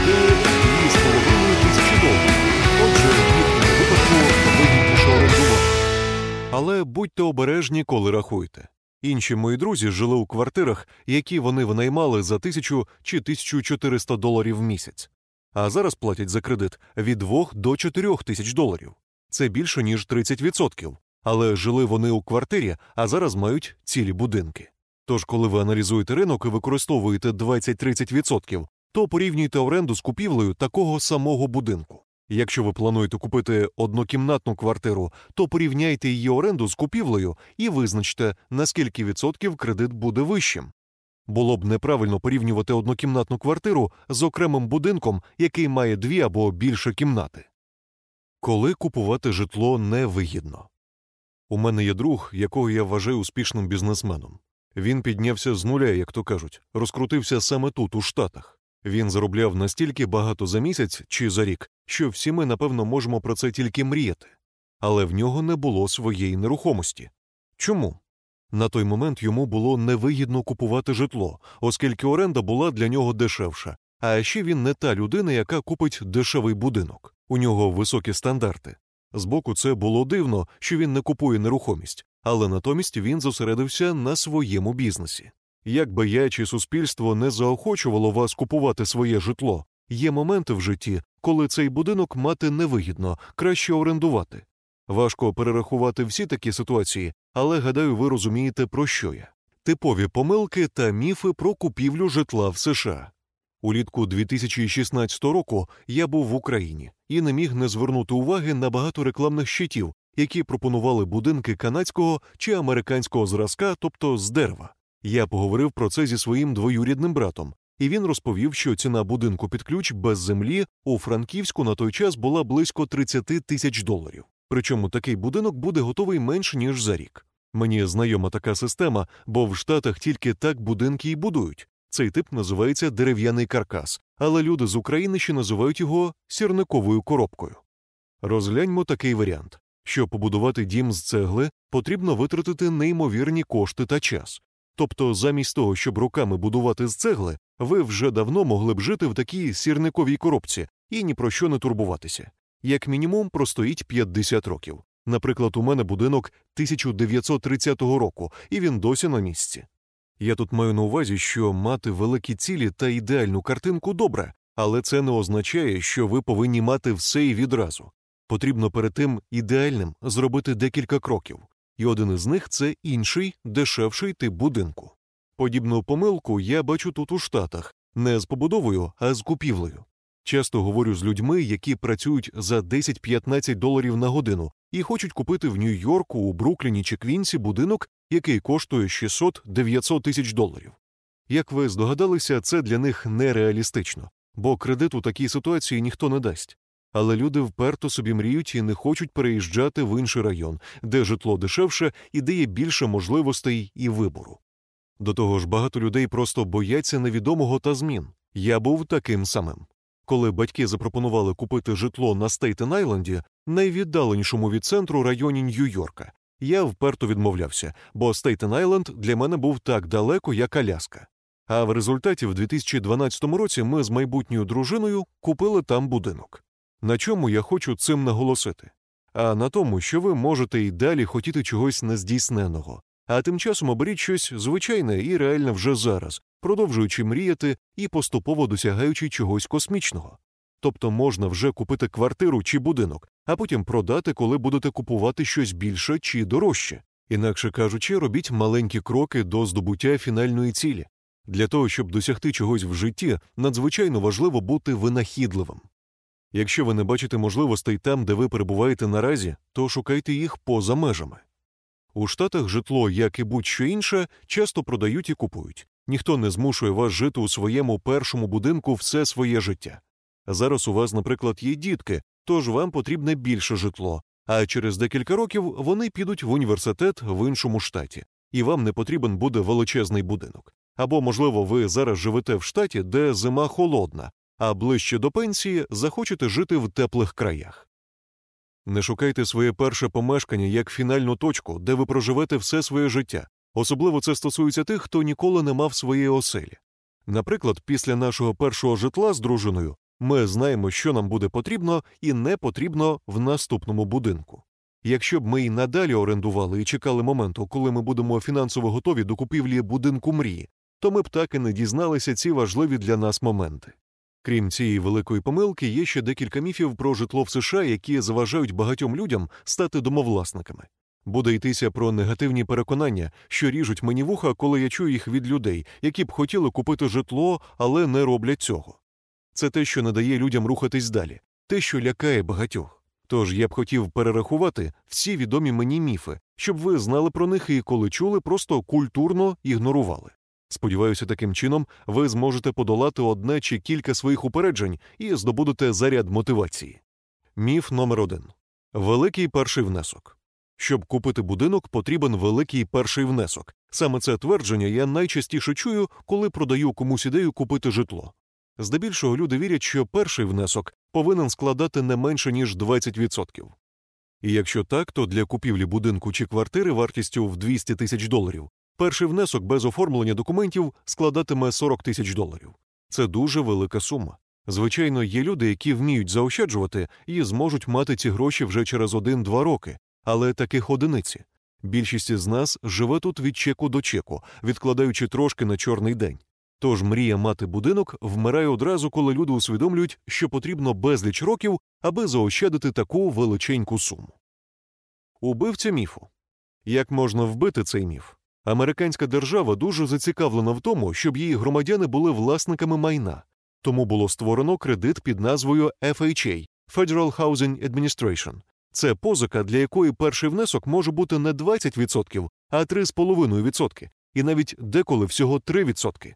Але будьте обережні, коли рахуєте. Інші мої друзі жили у квартирах, які вони винаймали за тисячу чи 1400 доларів в місяць, а зараз платять за кредит від 2 до 4 тисяч доларів. Це більше ніж 30%. Але жили вони у квартирі, а зараз мають цілі будинки. Тож, коли ви аналізуєте ринок і використовуєте 20-30%, то порівнюйте оренду з купівлею такого самого будинку. Якщо ви плануєте купити однокімнатну квартиру, то порівняйте її оренду з купівлею і визначте, наскільки відсотків кредит буде вищим. Було б неправильно порівнювати однокімнатну квартиру з окремим будинком, який має дві або більше кімнати. Коли купувати житло невигідно. У мене є друг, якого я вважаю успішним бізнесменом. Він піднявся з нуля, як то кажуть, розкрутився саме тут, у Штатах. Він заробляв настільки багато за місяць чи за рік, що всі ми, напевно, можемо про це тільки мріяти, але в нього не було своєї нерухомості. Чому? На той момент йому було невигідно купувати житло, оскільки оренда була для нього дешевша, а ще він не та людина, яка купить дешевий будинок. У нього високі стандарти. Збоку це було дивно, що він не купує нерухомість, але натомість він зосередився на своєму бізнесі. Як би я чи суспільство не заохочувало вас купувати своє житло, є моменти в житті, коли цей будинок мати невигідно, краще орендувати. Важко перерахувати всі такі ситуації, але гадаю, ви розумієте, про що я. Типові помилки та міфи про купівлю житла в США. Улітку 2016 року я був в Україні і не міг не звернути уваги на багато рекламних щитів, які пропонували будинки канадського чи американського зразка, тобто з дерева. Я поговорив про це зі своїм двоюрідним братом, і він розповів, що ціна будинку під ключ без землі у Франківську на той час була близько 30 тисяч доларів. Причому такий будинок буде готовий менш ніж за рік. Мені знайома така система, бо в Штатах тільки так будинки і будують. Цей тип називається дерев'яний каркас, але люди з України ще називають його сірниковою коробкою. Розгляньмо такий варіант. Щоб побудувати дім з цегли, потрібно витратити неймовірні кошти та час. Тобто, замість того, щоб руками будувати з цегли, ви вже давно могли б жити в такій сірниковій коробці і ні про що не турбуватися. Як мінімум, простоїть 50 років. Наприклад, у мене будинок 1930 року, і він досі на місці. Я тут маю на увазі, що мати великі цілі та ідеальну картинку добре, але це не означає, що ви повинні мати все і відразу. Потрібно перед тим ідеальним зробити декілька кроків, і один із них це інший, дешевший тип будинку. Подібну помилку я бачу тут у Штатах, не з побудовою, а з купівлею. Часто говорю з людьми, які працюють за 10-15 доларів на годину і хочуть купити в Нью-Йорку, у Брукліні чи Квінсі будинок, який коштує 600-900 тисяч доларів. Як ви здогадалися, це для них нереалістично, бо кредит у такій ситуації ніхто не дасть. Але люди вперто собі мріють і не хочуть переїжджати в інший район, де житло дешевше і де є більше можливостей і вибору. До того ж, багато людей просто бояться невідомого та змін. Я був таким самим. Коли батьки запропонували купити житло на Стейтен-Айленді, найвіддаленішому від центру районі Нью-Йорка, я вперто відмовлявся, бо Стейтен-Айленд для мене був так далеко, як Аляска. А в результаті в 2012 році ми з майбутньою дружиною купили там будинок. На чому я хочу цим наголосити? А на тому, що ви можете і далі хотіти чогось нездійсненого, а тим часом оберіть щось звичайне і реальне вже зараз, продовжуючи мріяти і поступово досягаючи чогось космічного. Тобто можна вже купити квартиру чи будинок, а потім продати, коли будете купувати щось більше чи дорожче. Інакше кажучи, робіть маленькі кроки до здобуття фінальної цілі. Для того, щоб досягти чогось в житті, надзвичайно важливо бути винахідливим. Якщо ви не бачите можливостей там, де ви перебуваєте наразі, то шукайте їх поза межами. У Штатах житло, як і будь-що інше, часто продають і купують. Ніхто не змушує вас жити у своєму першому будинку все своє життя. Зараз у вас, наприклад, є дітки, тож вам потрібне більше житло, а через декілька років вони підуть в університет в іншому штаті, і вам не потрібен буде величезний будинок. Або, можливо, ви зараз живете в штаті, де зима холодна, а ближче до пенсії захочете жити в теплих краях. Не шукайте своє перше помешкання як фінальну точку, де ви проживете все своє життя. Особливо це стосується тих, хто ніколи не мав своєї оселі. Наприклад, після нашого першого житла з дружиною ми знаємо, що нам буде потрібно і не потрібно в наступному будинку. Якщо б ми й надалі орендували і чекали моменту, коли ми будемо фінансово готові до купівлі будинку мрії, то ми б так і не дізналися ці важливі для нас моменти. Крім цієї великої помилки, є ще декілька міфів про житло в США, які заважають багатьом людям стати домовласниками. Буде йтися про негативні переконання, що ріжуть мені вуха, коли я чую їх від людей, які б хотіли купити житло, але не роблять цього. Це те, що не дає людям рухатись далі, те, що лякає багатьох. Тож я б хотів перерахувати всі відомі мені міфи, щоб ви знали про них і коли чули, просто культурно ігнорували. Сподіваюся, таким чином ви зможете подолати одне чи кілька своїх упереджень і здобудете заряд мотивації. Міф номер один великий перший внесок. Щоб купити будинок, потрібен великий перший внесок. Саме це твердження я найчастіше чую, коли продаю комусь ідею купити житло. Здебільшого люди вірять, що перший внесок повинен складати не менше ніж 20%. І якщо так, то для купівлі будинку чи квартири вартістю в 200 тисяч доларів перший внесок без оформлення документів складатиме 40 тисяч доларів. Це дуже велика сума. Звичайно, є люди, які вміють заощаджувати і зможуть мати ці гроші вже через 1-2 роки, але таких одиниці. Більшість з нас живе тут від чеку до чеку, відкладаючи трошки на чорний день. Тож мрія мати будинок вмирає одразу, коли люди усвідомлюють, що потрібно безліч років, аби заощадити таку величеньку суму. Убивця міфу як можна вбити цей міф? Американська держава дуже зацікавлена в тому, щоб її громадяни були власниками майна, тому було створено кредит під назвою FHA Federal Housing Administration. Це позика, для якої перший внесок може бути не 20%, а 3,5%, і навіть деколи всього 3%.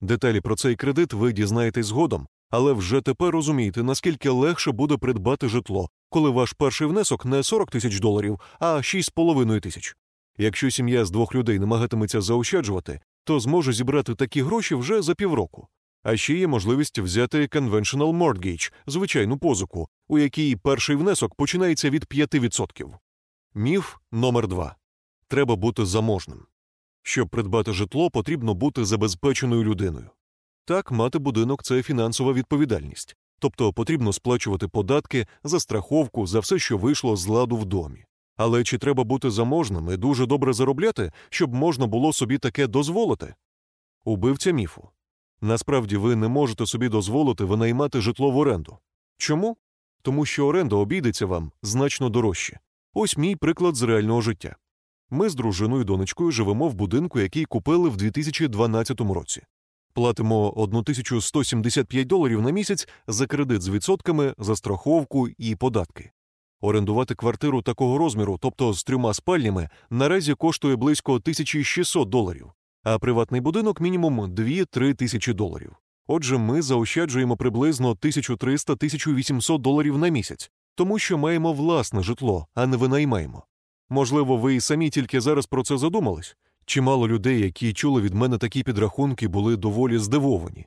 Деталі про цей кредит ви дізнаєтесь згодом, але вже тепер розумієте, наскільки легше буде придбати житло, коли ваш перший внесок не 40 тисяч доларів, а 6,5 тисяч. Якщо сім'я з двох людей намагатиметься заощаджувати, то зможе зібрати такі гроші вже за півроку. А ще є можливість взяти Conventional Mortgage, звичайну позику, у якій перший внесок починається від 5%. Міф номер 2 треба бути заможним. Щоб придбати житло, потрібно бути забезпеченою людиною. Так, мати будинок це фінансова відповідальність, тобто потрібно сплачувати податки за страховку за все, що вийшло з ладу в домі. Але чи треба бути заможним і дуже добре заробляти, щоб можна було собі таке дозволити? Убивця міфу. Насправді ви не можете собі дозволити винаймати житло в оренду. Чому? Тому що оренда обійдеться вам значно дорожче. Ось мій приклад з реального життя. Ми з дружиною донечкою живемо в будинку, який купили в 2012 році. Платимо 1175 доларів на місяць за кредит з відсотками, за страховку і податки. Орендувати квартиру такого розміру, тобто з трьома спальнями, наразі коштує близько 1600 доларів, а приватний будинок мінімум 2-3 тисячі доларів. Отже, ми заощаджуємо приблизно 1300-1800 доларів на місяць, тому що маємо власне житло, а не винаймаємо. Можливо, ви і самі тільки зараз про це задумались? Чимало людей, які чули від мене такі підрахунки, були доволі здивовані.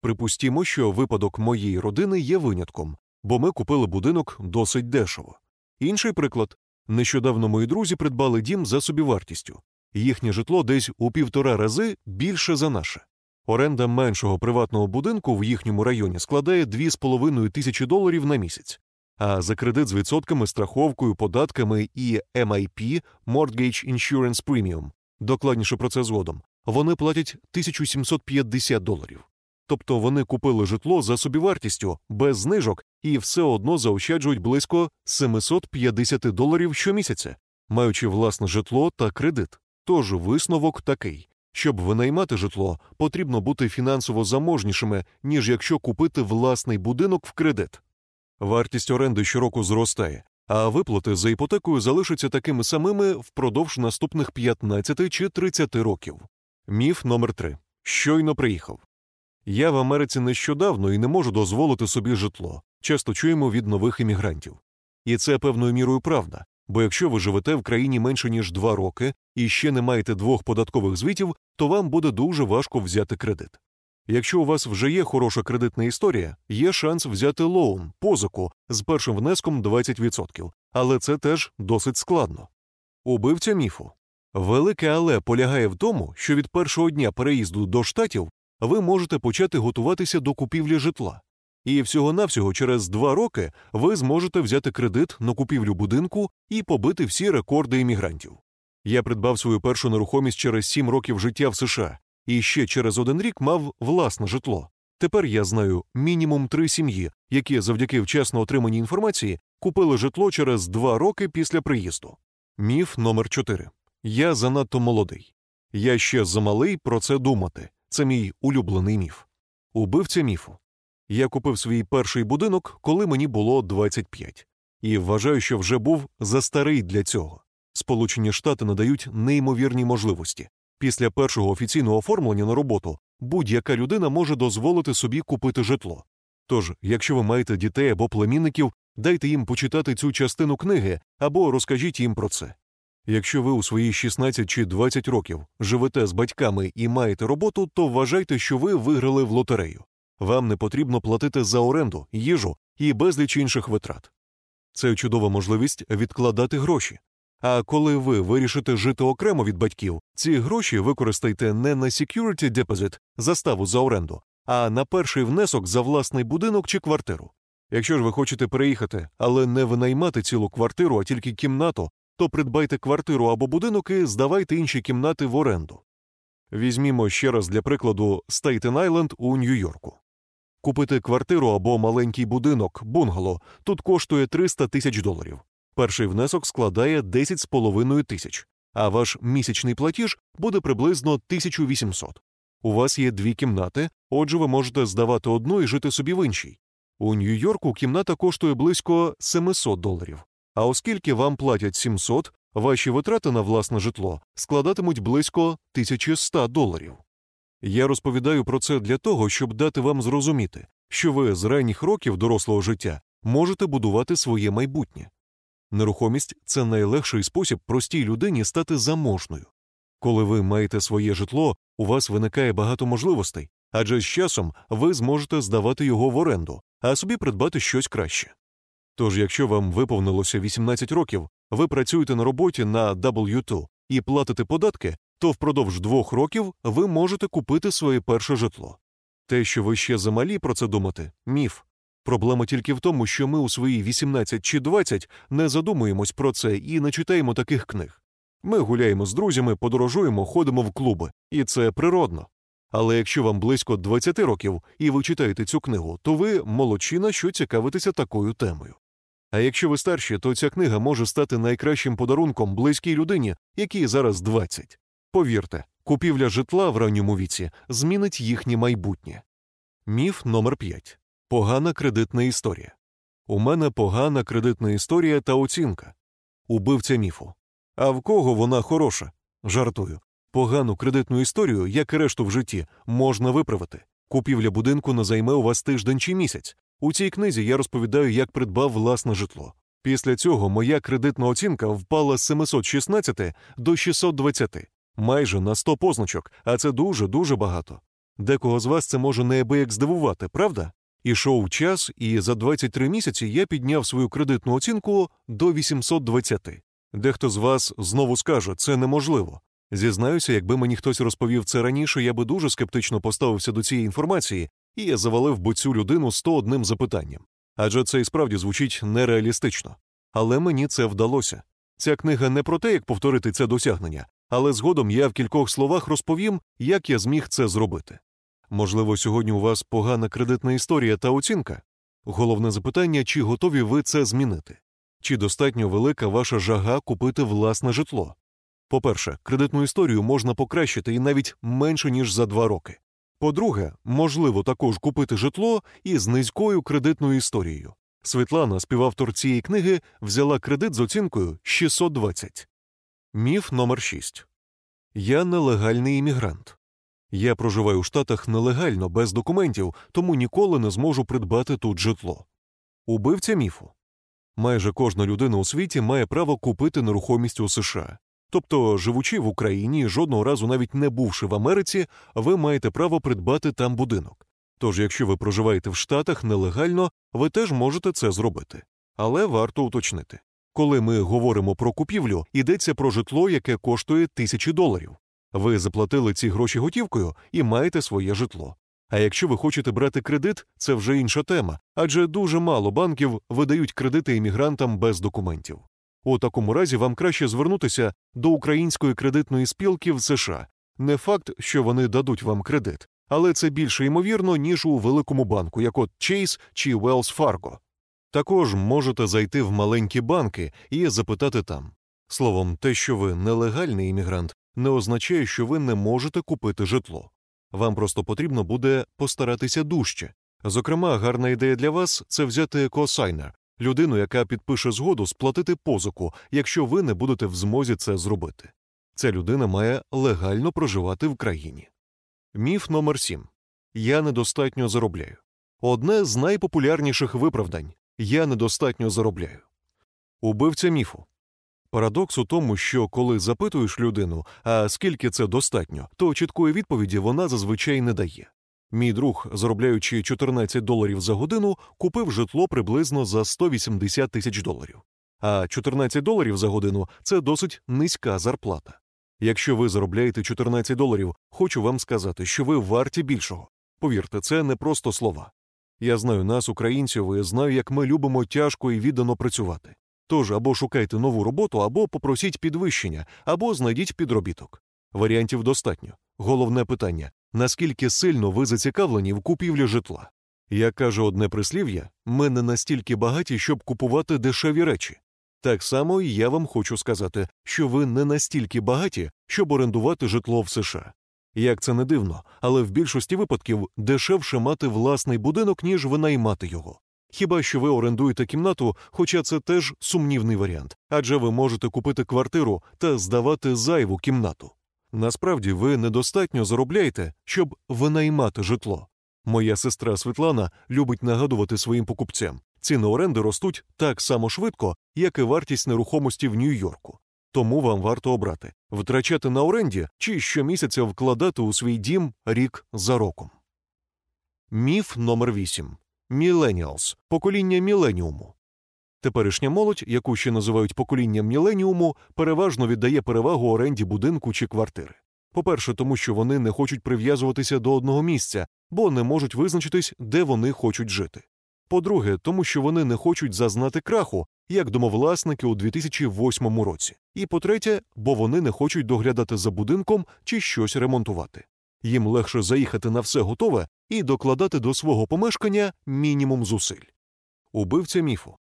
Припустімо, що випадок моєї родини є винятком, бо ми купили будинок досить дешево. Інший приклад нещодавно мої друзі придбали дім за собівартістю, їхнє житло десь у півтора рази більше за наше. Оренда меншого приватного будинку в їхньому районі складає 2,5 тисячі доларів на місяць, а за кредит з відсотками, страховкою, податками і MIP Mortgage Insurance Premium, докладніше про це згодом, вони платять 1750 доларів. Тобто вони купили житло за собівартістю без знижок і все одно заощаджують близько 750 доларів щомісяця, маючи власне житло та кредит. Тож висновок такий. Щоб винаймати житло, потрібно бути фінансово заможнішими, ніж якщо купити власний будинок в кредит. Вартість оренди щороку зростає, а виплати за іпотекою залишаться такими самими впродовж наступних 15 чи 30 років. Міф номер 3 щойно приїхав. Я в Америці нещодавно і не можу дозволити собі житло. Часто чуємо від нових іммігрантів. І це певною мірою правда. Бо якщо ви живете в країні менше ніж два роки і ще не маєте двох податкових звітів, то вам буде дуже важко взяти кредит. Якщо у вас вже є хороша кредитна історія, є шанс взяти лоун, позику з першим внеском 20%, але це теж досить складно. Убивця міфу. Велике але полягає в тому, що від першого дня переїзду до штатів ви можете почати готуватися до купівлі житла. І всього-навсього через два роки ви зможете взяти кредит на купівлю будинку і побити всі рекорди іммігрантів. Я придбав свою першу нерухомість через сім років життя в США і ще через один рік мав власне житло. Тепер я знаю мінімум три сім'ї, які завдяки вчасно отриманій інформації купили житло через два роки після приїзду. Міф номер 4 Я занадто молодий. Я ще замалий про це думати. Це мій улюблений міф. Убивця міфу. Я купив свій перший будинок, коли мені було 25. і вважаю, що вже був застарий для цього. Сполучені Штати надають неймовірні можливості. Після першого офіційного оформлення на роботу будь-яка людина може дозволити собі купити житло. Тож, якщо ви маєте дітей або племінників, дайте їм почитати цю частину книги або розкажіть їм про це. Якщо ви у свої 16 чи 20 років живете з батьками і маєте роботу, то вважайте, що ви виграли в лотерею. Вам не потрібно платити за оренду, їжу і безліч інших витрат. Це чудова можливість відкладати гроші. А коли ви вирішите жити окремо від батьків, ці гроші використайте не на security deposit, заставу за оренду, а на перший внесок за власний будинок чи квартиру. Якщо ж ви хочете переїхати, але не винаймати цілу квартиру, а тільки кімнату, то придбайте квартиру або будинок і здавайте інші кімнати в оренду. Візьмімо ще раз для прикладу Стейтен Айленд у Нью-Йорку. Купити квартиру або маленький будинок, бунгало, тут коштує 300 тисяч доларів. Перший внесок складає 10,5 тисяч, а ваш місячний платіж буде приблизно 1800. У вас є дві кімнати, отже, ви можете здавати одну і жити собі в іншій. У Нью-Йорку кімната коштує близько 700 доларів. А оскільки вам платять 700, ваші витрати на власне житло складатимуть близько 1100 доларів. Я розповідаю про це для того, щоб дати вам зрозуміти, що ви з ранніх років дорослого життя можете будувати своє майбутнє. Нерухомість це найлегший спосіб простій людині стати заможною. Коли ви маєте своє житло, у вас виникає багато можливостей, адже з часом ви зможете здавати його в оренду, а собі придбати щось краще. Тож, якщо вам виповнилося 18 років, ви працюєте на роботі на W2 і платите податки, то впродовж двох років ви можете купити своє перше житло. Те, що ви ще замалі про це думати, міф. Проблема тільки в тому, що ми у свої 18 чи 20 не задумуємось про це і не читаємо таких книг. Ми гуляємо з друзями, подорожуємо, ходимо в клуби, і це природно. Але якщо вам близько 20 років і ви читаєте цю книгу, то ви молодчина, що цікавитеся такою темою. А якщо ви старші, то ця книга може стати найкращим подарунком близькій людині, якій зараз 20. Повірте, купівля житла в ранньому віці змінить їхнє майбутнє. Міф номер 5 Погана кредитна історія. У мене погана кредитна історія та оцінка. Убивця міфу. А в кого вона хороша? Жартую. Погану кредитну історію, як і решту в житті, можна виправити. Купівля будинку не займе у вас тиждень чи місяць. У цій книзі я розповідаю, як придбав власне житло. Після цього моя кредитна оцінка впала з 716 до 620, майже на 100 позначок, а це дуже дуже багато. Декого з вас це може неабияк здивувати, правда? Ішов час, і за 23 місяці я підняв свою кредитну оцінку до 820. Дехто з вас знову скаже, це неможливо. Зізнаюся, якби мені хтось розповів це раніше, я би дуже скептично поставився до цієї інформації, і я завалив би цю людину 101 запитанням. Адже це і справді звучить нереалістично. Але мені це вдалося. Ця книга не про те, як повторити це досягнення, але згодом я в кількох словах розповім, як я зміг це зробити. Можливо, сьогодні у вас погана кредитна історія та оцінка? Головне запитання, чи готові ви це змінити? Чи достатньо велика ваша жага купити власне житло? По-перше, кредитну історію можна покращити і навіть менше, ніж за два роки. По-друге, можливо також купити житло із низькою кредитною історією. Світлана, співавтор цієї книги, взяла кредит з оцінкою 620. Міф номер 6 Я нелегальний іммігрант. Я проживаю у Штатах нелегально, без документів, тому ніколи не зможу придбати тут житло. Убивця міфу. Майже кожна людина у світі має право купити нерухомість у США. Тобто, живучи в Україні, жодного разу навіть не бувши в Америці, ви маєте право придбати там будинок. Тож, якщо ви проживаєте в Штатах нелегально, ви теж можете це зробити. Але варто уточнити. Коли ми говоримо про купівлю, йдеться про житло, яке коштує тисячі доларів. Ви заплатили ці гроші готівкою і маєте своє житло. А якщо ви хочете брати кредит, це вже інша тема, адже дуже мало банків видають кредити іммігрантам без документів. У такому разі вам краще звернутися до української кредитної спілки в США. Не факт, що вони дадуть вам кредит, але це більше ймовірно, ніж у великому банку, як от Chase чи Wells Fargo. Також можете зайти в маленькі банки і запитати там. Словом, те, що ви нелегальний іммігрант, не означає, що ви не можете купити житло. Вам просто потрібно буде постаратися дужче. Зокрема, гарна ідея для вас це взяти косайнер, людину, яка підпише згоду сплатити позику, якщо ви не будете в змозі це зробити. Ця людина має легально проживати в країні. Міф номер 7. Я недостатньо заробляю. Одне з найпопулярніших виправдань я недостатньо заробляю. Убивця міфу. Парадокс у тому, що коли запитуєш людину, а скільки це достатньо, то чіткої відповіді вона зазвичай не дає. Мій друг, заробляючи 14 доларів за годину, купив житло приблизно за 180 тисяч доларів. А 14 доларів за годину це досить низька зарплата. Якщо ви заробляєте 14 доларів, хочу вам сказати, що ви варті більшого. Повірте, це не просто слова. Я знаю нас, українців, і знаю, як ми любимо тяжко і віддано працювати. Тож або шукайте нову роботу, або попросіть підвищення, або знайдіть підробіток. Варіантів достатньо. Головне питання наскільки сильно ви зацікавлені в купівлі житла. Як каже одне прислів'я, ми не настільки багаті, щоб купувати дешеві речі. Так само і я вам хочу сказати, що ви не настільки багаті, щоб орендувати житло в США. Як це не дивно, але в більшості випадків дешевше мати власний будинок, ніж винаймати його. Хіба що ви орендуєте кімнату, хоча це теж сумнівний варіант, адже ви можете купити квартиру та здавати зайву кімнату. Насправді ви недостатньо заробляєте, щоб винаймати житло. Моя сестра Світлана любить нагадувати своїм покупцям, ціни оренди ростуть так само швидко, як і вартість нерухомості в Нью-Йорку. Тому вам варто обрати витрачати на оренді чи щомісяця вкладати у свій дім рік за роком. Міф номер 8 Міленіалс покоління міленіуму. Теперішня молодь, яку ще називають поколінням міленіуму, переважно віддає перевагу оренді будинку чи квартири. По-перше, тому що вони не хочуть прив'язуватися до одного місця, бо не можуть визначитись, де вони хочуть жити. По-друге, тому що вони не хочуть зазнати краху, як домовласники у 2008 році. І по-третє, бо вони не хочуть доглядати за будинком чи щось ремонтувати. Їм легше заїхати на все готове і докладати до свого помешкання мінімум зусиль. Убивця міфу.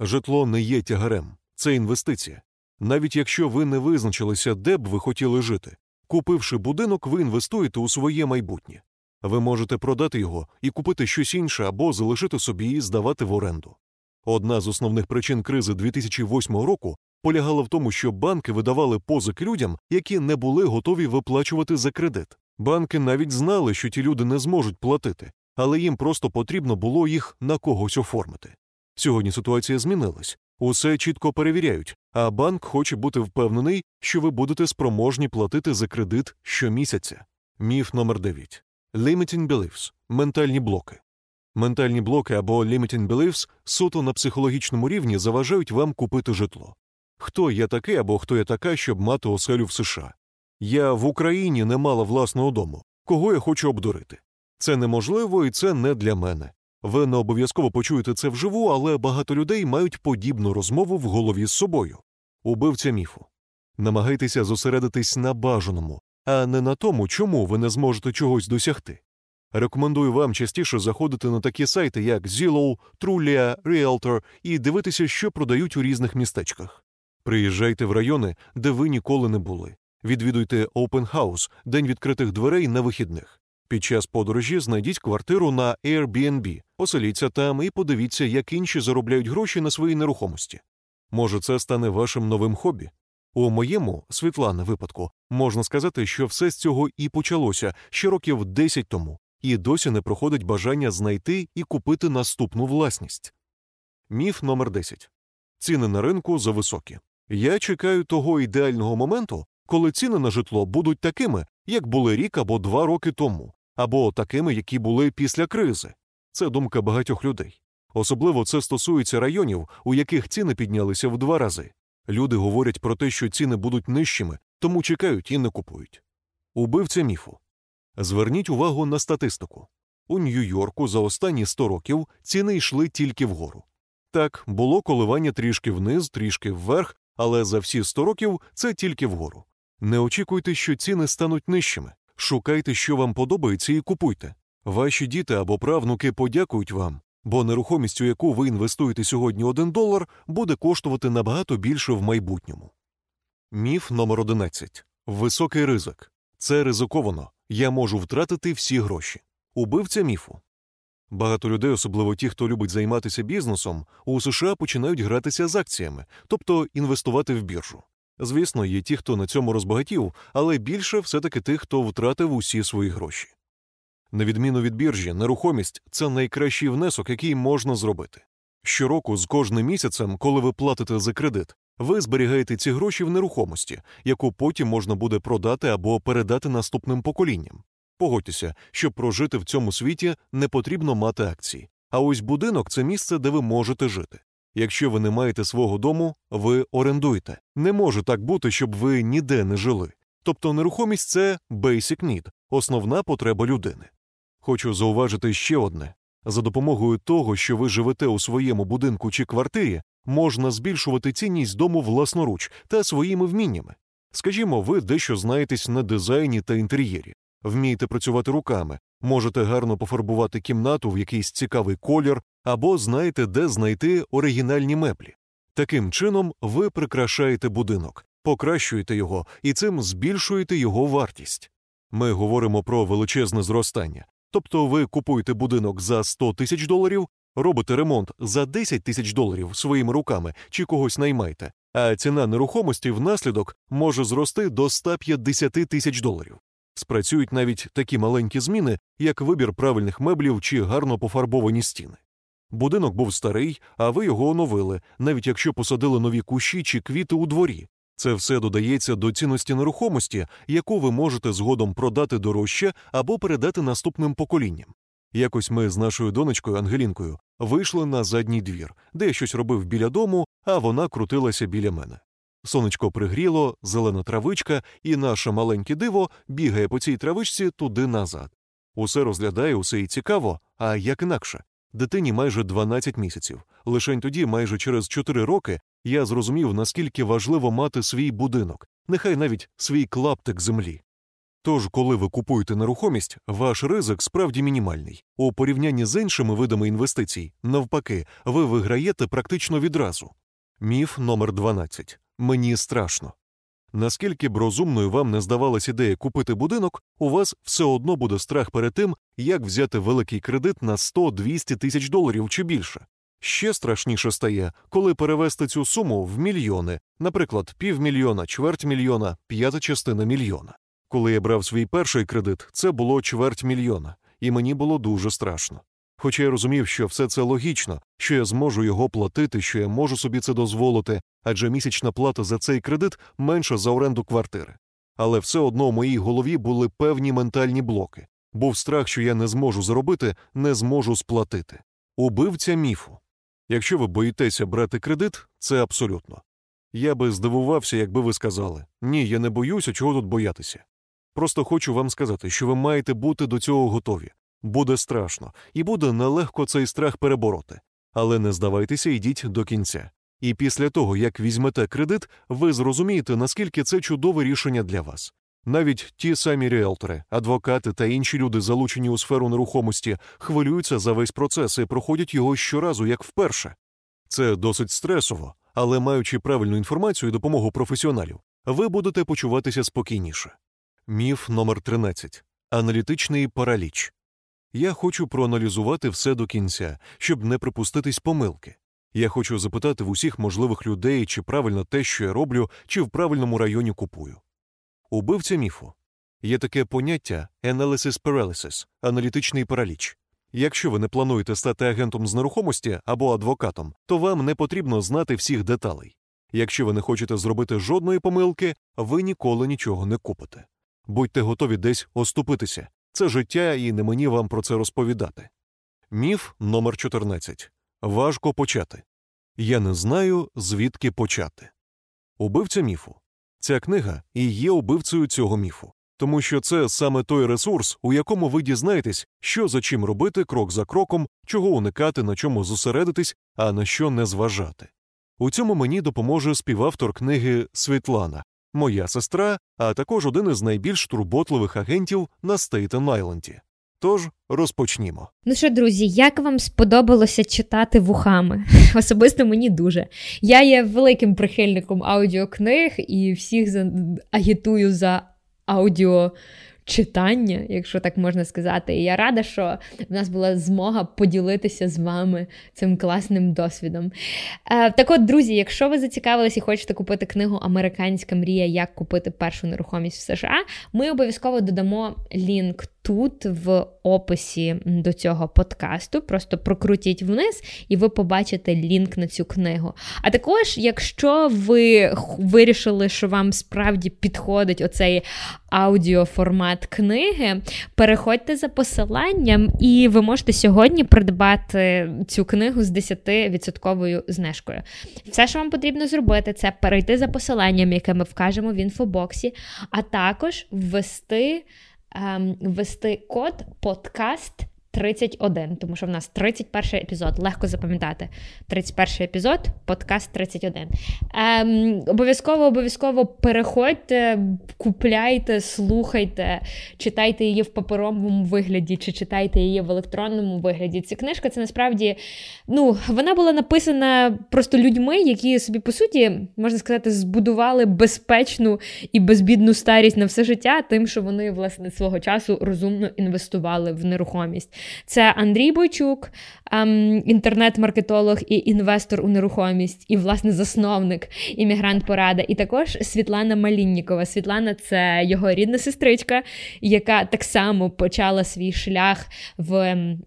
Житло не є тягарем, це інвестиція. Навіть якщо ви не визначилися, де б ви хотіли жити, купивши будинок, ви інвестуєте у своє майбутнє. Ви можете продати його і купити щось інше або залишити собі і здавати в оренду. Одна з основних причин кризи 2008 року полягала в тому, що банки видавали позики людям, які не були готові виплачувати за кредит. Банки навіть знали, що ті люди не зможуть платити, але їм просто потрібно було їх на когось оформити. Сьогодні ситуація змінилась, усе чітко перевіряють, а банк хоче бути впевнений, що ви будете спроможні платити за кредит щомісяця. Міф номер 9. Limiting beliefs – ментальні блоки. Ментальні блоки або limiting beliefs суто на психологічному рівні заважають вам купити житло. Хто я такий або хто я така, щоб мати оселю в США? Я в Україні не мала власного дому. Кого я хочу обдурити? Це неможливо і це не для мене. Ви не обов'язково почуєте це вживу, але багато людей мають подібну розмову в голові з собою. Убивця міфу. Намагайтеся зосередитись на бажаному, а не на тому, чому ви не зможете чогось досягти. Рекомендую вам частіше заходити на такі сайти, як Zillow, Trulia, Realtor і дивитися, що продають у різних містечках. Приїжджайте в райони, де ви ніколи не були. Відвідуйте Open House – день відкритих дверей на вихідних. Під час подорожі знайдіть квартиру на Airbnb, оселіться там і подивіться, як інші заробляють гроші на своїй нерухомості. Може, це стане вашим новим хобі? У моєму Світлана випадку можна сказати, що все з цього і почалося ще років 10 тому, і досі не проходить бажання знайти і купити наступну власність. Міф номер 10. ціни на ринку зависокі. Я чекаю того ідеального моменту, коли ціни на житло будуть такими, як були рік або два роки тому, або такими, які були після кризи. Це думка багатьох людей. Особливо це стосується районів, у яких ціни піднялися в два рази. Люди говорять про те, що ціни будуть нижчими, тому чекають і не купують. Убивця міфу. Зверніть увагу на статистику. У Нью-Йорку за останні 100 років ціни йшли тільки вгору. Так, було коливання трішки вниз, трішки вверх, але за всі 100 років це тільки вгору. Не очікуйте, що ціни стануть нижчими. Шукайте, що вам подобається, і купуйте. Ваші діти або правнуки подякують вам, бо нерухомість, у яку ви інвестуєте сьогодні 1 долар, буде коштувати набагато більше в майбутньому. Міф номер 11. Високий ризик. Це ризиковано. Я можу втратити всі гроші. Убивця міфу. Багато людей, особливо ті, хто любить займатися бізнесом, у США починають гратися з акціями, тобто інвестувати в біржу. Звісно, є ті, хто на цьому розбагатів, але більше все-таки тих, хто втратив усі свої гроші. На відміну від біржі, нерухомість це найкращий внесок, який можна зробити. Щороку, з кожним місяцем, коли ви платите за кредит, ви зберігаєте ці гроші в нерухомості, яку потім можна буде продати або передати наступним поколінням. Погодьтеся, щоб прожити в цьому світі, не потрібно мати акції. А ось будинок це місце, де ви можете жити. Якщо ви не маєте свого дому, ви орендуєте. Не може так бути, щоб ви ніде не жили. Тобто нерухомість це basic need, основна потреба людини. Хочу зауважити ще одне за допомогою того, що ви живете у своєму будинку чи квартирі, можна збільшувати цінність дому власноруч та своїми вміннями. Скажімо, ви дещо знаєтесь на дизайні та інтер'єрі, вмієте працювати руками, можете гарно пофарбувати кімнату в якийсь цікавий колір або знаєте, де знайти оригінальні меблі. Таким чином, ви прикрашаєте будинок, покращуєте його і цим збільшуєте його вартість. Ми говоримо про величезне зростання. Тобто ви купуєте будинок за 100 тисяч доларів, робите ремонт за 10 тисяч доларів своїми руками чи когось наймаєте, а ціна нерухомості внаслідок може зрости до 150 тисяч доларів. Спрацюють навіть такі маленькі зміни, як вибір правильних меблів чи гарно пофарбовані стіни. Будинок був старий, а ви його оновили, навіть якщо посадили нові кущі чи квіти у дворі. Це все додається до цінності нерухомості, яку ви можете згодом продати дорожче або передати наступним поколінням. Якось ми з нашою донечкою Ангелінкою вийшли на задній двір, де я щось робив біля дому, а вона крутилася біля мене. Сонечко пригріло, зелена травичка, і наше маленьке диво бігає по цій травичці туди назад. Усе розглядає, усе і цікаво, а як інакше. Дитині майже 12 місяців. Лишень тоді, майже через 4 роки, я зрозумів, наскільки важливо мати свій будинок, нехай навіть свій клаптик землі. Тож, коли ви купуєте нерухомість, ваш ризик справді мінімальний. У порівнянні з іншими видами інвестицій, навпаки, ви виграєте практично відразу. Міф номер 12. Мені страшно. Наскільки б розумною вам не здавалась ідея купити будинок, у вас все одно буде страх перед тим, як взяти великий кредит на 100-200 тисяч доларів чи більше. Ще страшніше стає, коли перевести цю суму в мільйони, наприклад, півмільйона, чверть мільйона, п'ята частина мільйона. Коли я брав свій перший кредит, це було чверть мільйона, і мені було дуже страшно. Хоча я розумів, що все це логічно, що я зможу його платити, що я можу собі це дозволити, адже місячна плата за цей кредит менша за оренду квартири. Але все одно в моїй голові були певні ментальні блоки. Був страх, що я не зможу заробити, не зможу сплатити. Убивця міфу. Якщо ви боїтеся брати кредит, це абсолютно. Я би здивувався, якби ви сказали ні, я не боюся, чого тут боятися. Просто хочу вам сказати, що ви маєте бути до цього готові. Буде страшно, і буде нелегко цей страх перебороти. Але не здавайтеся, йдіть до кінця. І після того, як візьмете кредит, ви зрозумієте, наскільки це чудове рішення для вас. Навіть ті самі ріелтори, адвокати та інші люди, залучені у сферу нерухомості, хвилюються за весь процес і проходять його щоразу, як вперше. Це досить стресово, але маючи правильну інформацію і допомогу професіоналів, ви будете почуватися спокійніше. Міф номер 13. аналітичний параліч. Я хочу проаналізувати все до кінця, щоб не припуститись помилки. Я хочу запитати в усіх можливих людей, чи правильно те, що я роблю, чи в правильному районі купую. Убивця міфу. Є таке поняття analysis paralysis – аналітичний параліч. Якщо ви не плануєте стати агентом з нерухомості або адвокатом, то вам не потрібно знати всіх деталей. Якщо ви не хочете зробити жодної помилки, ви ніколи нічого не купите. Будьте готові десь оступитися. Це життя, і не мені вам про це розповідати. Міф номер 14. Важко почати. Я не знаю, звідки почати. Убивця міфу. Ця книга і є убивцею цього міфу. тому що це саме той ресурс, у якому ви дізнаєтесь, що за чим робити крок за кроком, чого уникати, на чому зосередитись, а на що не зважати. У цьому мені допоможе співавтор книги Світлана, моя сестра, а також один із найбільш турботливих агентів на Стейтен Айленді. Тож розпочнімо. Ну що, друзі, як вам сподобалося читати вухами? Особисто мені дуже. Я є великим прихильником аудіокниг і всіх агітую за аудіо читання, якщо так можна сказати. І я рада, що в нас була змога поділитися з вами цим класним досвідом. Е, так от, друзі, якщо ви зацікавились і хочете купити книгу Американська мрія, як купити першу нерухомість в США, ми обов'язково додамо лінк тут в описі до цього подкасту. Просто прокрутіть вниз, і ви побачите лінк на цю книгу. А також, якщо ви вирішили, що вам справді підходить оцей аудіоформат книги, переходьте за посиланням, і ви можете сьогодні придбати цю книгу з 10% знижкою. Все, що вам потрібно зробити, це перейти за посиланням, яке ми вкажемо в інфобоксі, а також ввести ввести код подкаст 31, тому що в нас 31 епізод, легко запам'ятати. 31 епізод, подкаст 31. Ем, Обов'язково обов'язково переходьте, купляйте, слухайте, читайте її в паперовому вигляді, чи читайте її в електронному вигляді. Ця книжка це насправді ну, вона була написана просто людьми, які собі, по суті, можна сказати, збудували безпечну і безбідну старість на все життя, тим, що вони, власне, свого часу розумно інвестували в нерухомість. Це Андрій Бойчук, ем, інтернет-маркетолог і інвестор у нерухомість, і, власне, засновник іммігрант Порада. І також Світлана Маліннікова. Світлана це його рідна сестричка, яка так само почала свій шлях в. Ем,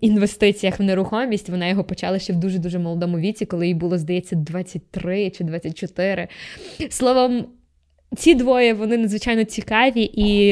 інвестиціях в нерухомість вона його почала ще в дуже дуже молодому віці, коли їй було здається 23 чи 24. Словом, ці двоє вони надзвичайно цікаві, і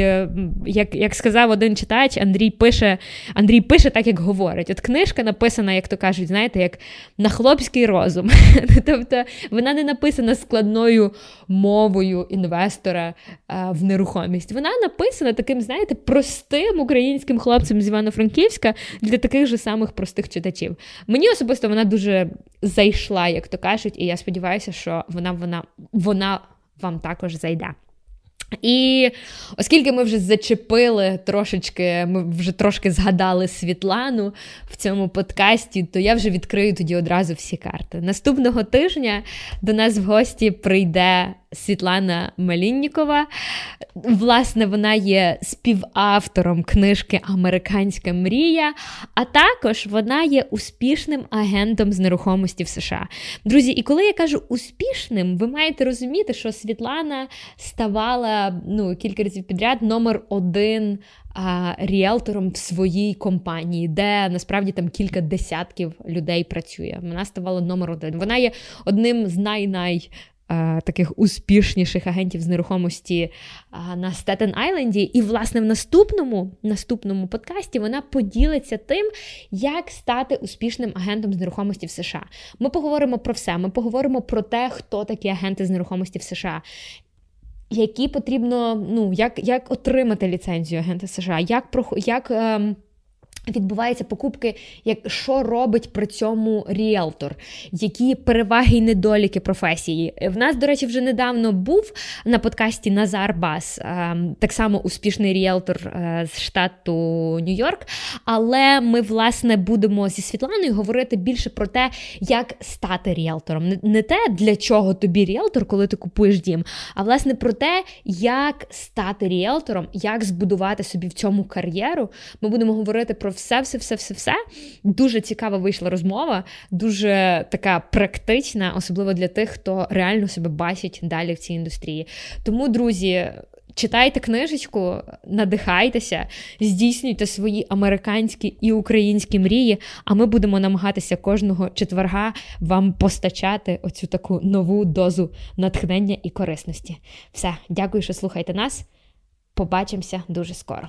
як як сказав один читач, Андрій пише Андрій пише так, як говорить. От книжка написана, як то кажуть, знаєте, як на хлопський розум. Тобто вона не написана складною мовою інвестора а, в нерухомість. Вона написана таким, знаєте, простим українським хлопцем з Івано-Франківська для таких же самих простих читачів. Мені особисто вона дуже зайшла, як то кажуть, і я сподіваюся, що вона вона вона вам також зайде. І оскільки ми вже зачепили трошечки, ми вже трошки згадали Світлану в цьому подкасті, то я вже відкрию тоді одразу всі карти. Наступного тижня до нас в гості прийде Світлана Маліннікова. Власне, вона є співавтором книжки Американська мрія, а також вона є успішним агентом з нерухомості в США. Друзі, і коли я кажу успішним, ви маєте розуміти, що Світлана ставала ну, кілька разів підряд номер один. Ріелтором в своїй компанії, де насправді там кілька десятків людей працює. Вона ставала номер один. Вона є одним з най-най таких успішніших агентів з нерухомості е, на Стетен Айленді. І, власне, в наступному наступному подкасті вона поділиться тим, як стати успішним агентом з нерухомості в США. Ми поговоримо про все. Ми поговоримо про те, хто такі агенти з нерухомості в США. Які потрібно, ну, як як отримати ліцензію агента США, як як ем, Відбуваються покупки, як що робить при цьому ріелтор, які переваги і недоліки професії. В нас, до речі, вже недавно був на подкасті Назар Бас, ем, так само успішний ріелтор е, з штату Нью-Йорк. Але ми, власне, будемо зі Світланою говорити більше про те, як стати ріелтором. Не те, для чого тобі ріелтор, коли ти купуєш дім, а власне про те, як стати ріелтором, як збудувати собі в цьому кар'єру. Ми будемо говорити про все, все, все, все, все. Дуже цікава вийшла розмова, дуже така практична, особливо для тих, хто реально себе бачить далі в цій індустрії. Тому, друзі. Читайте книжечку, надихайтеся, здійснюйте свої американські і українські мрії. А ми будемо намагатися кожного четверга вам постачати оцю таку нову дозу натхнення і корисності. Все, дякую, що слухаєте нас. Побачимося дуже скоро.